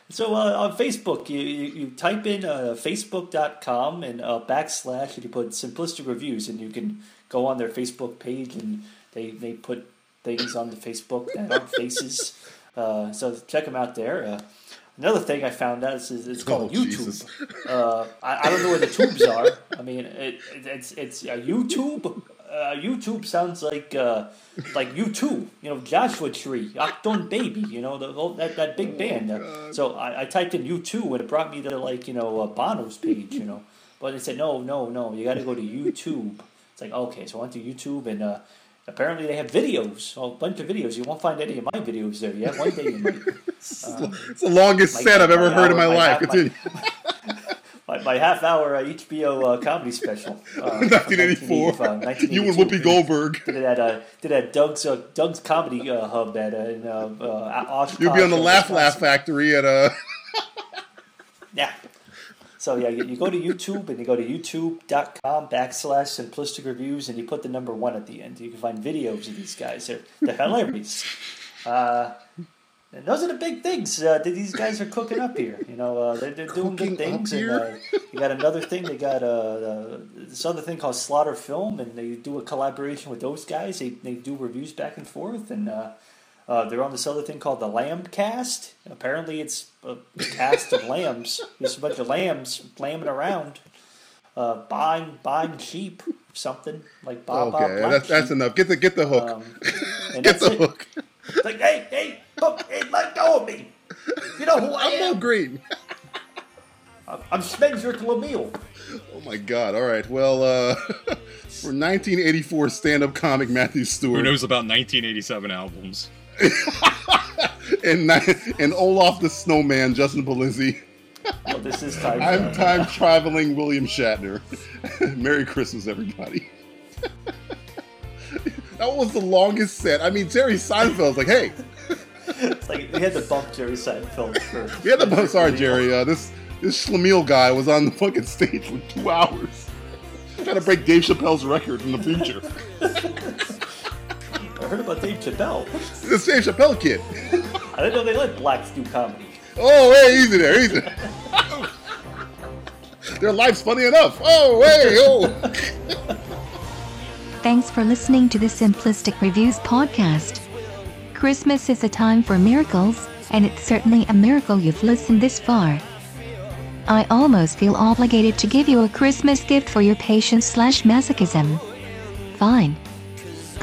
So uh, on Facebook, you, you, you type in uh, facebook.com and uh, backslash and you put simplistic reviews and you can go on their Facebook page and they, they put things on the Facebook that aren't faces. Uh, so check them out there. Uh, another thing I found out is, is it's called Oh, YouTube. Uh, I, I don't know where the tubes are. I mean, it, it, it's it's uh, YouTube. Uh, YouTube sounds like uh, like U two, you know, Joshua Tree, Achtung Baby, you know, the whole, that that big band. Uh, so I, I typed in U two and it brought me to like you know uh, Bono's page, you know, but they said no, no, no, you got to go to YouTube. It's like okay, so I went to YouTube and uh, apparently they have videos, a bunch of videos. You won't find any of my videos there yet. One day you might. it's the longest my- set I've ever heard in my my life. half- my- My, my half hour uh, HBO uh, comedy special. Uh, from 1984. 1985, You and Whoopi Goldberg. Did it at uh, did it at Doug's uh, Doug's comedy uh, hub at uh, in uh, uh, Oshkosh. You'll be on the uh, Laugh. Laugh Factory at uh Yeah. So yeah, you, you go to YouTube and you go to youtube.com backslash simplistic reviews and you put the number one at the end. You can find videos of these guys. They're, they're hilarious. Uh, and those are the big things uh, that these guys are cooking up here. You know, uh, they're, they're doing good things. And uh, you got another thing. They got uh, uh, this other thing called Slaughter Film, and they do a collaboration with those guys. They, they do reviews back and forth, and uh, they're on this other thing called the Lamb Cast. Apparently, it's a cast of lambs. There's a bunch of lambs lambing around, uh, buying buying sheep, something like Bob Bob Okay, Black that's that's enough. Get the get the hook. Um, and get the it. hook. It's like, hey, hey, look, hey, let go of me. You know who I I'm Mo am? Green. I'm, I'm Spencer Lamille. Oh my god. All right. Well, uh for 1984 stand-up comic Matthew Stewart, who Stewart knows about 1987 albums? and and Olaf the Snowman Justin Polizzi. Well, this is time. I'm time traveling William Shatner. Merry Christmas, everybody. that was the longest set. I mean, Terry Seinfeld's like, hey, It's like we had to bump Jerry Seinfeld first. we had to. bump. Sorry, Jerry. Uh, this this Schlemiel guy was on the fucking stage for two hours. Trying to break Dave Chappelle's record in the future. I heard about Dave Chappelle. This Dave Chappelle kid. I didn't know they let blacks do comedy. Oh, hey, easy there, easy. Their life's funny enough. Oh, hey, oh. Thanks for listening to the Simplistic Reviews podcast. Christmas is a time for miracles, and it's certainly a miracle you've listened this far. I almost feel obligated to give you a Christmas gift for your patience slash masochism. Fine.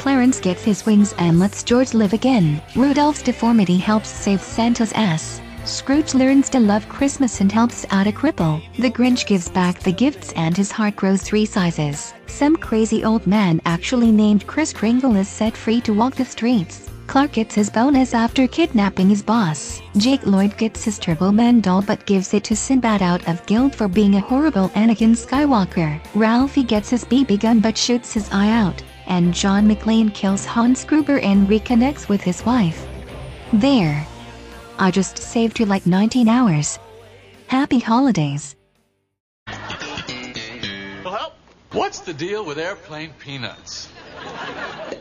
Clarence gets his wings and lets George live again. Rudolph's deformity helps save Santa's ass. Scrooge learns to love Christmas and helps out a cripple. The Grinch gives back the gifts and his heart grows three sizes. Some crazy old man actually named Kris Kringle is set free to walk the streets. Clark gets his bonus after kidnapping his boss. Jake Lloyd gets his Turbo Man doll but gives it to Sinbad out of guilt for being a horrible Anakin Skywalker. Ralphie gets his BB gun but shoots his eye out. And John McClane kills Hans Gruber and reconnects with his wife. There. I just saved you like 19 hours. Happy holidays. Well, what's the deal with airplane peanuts?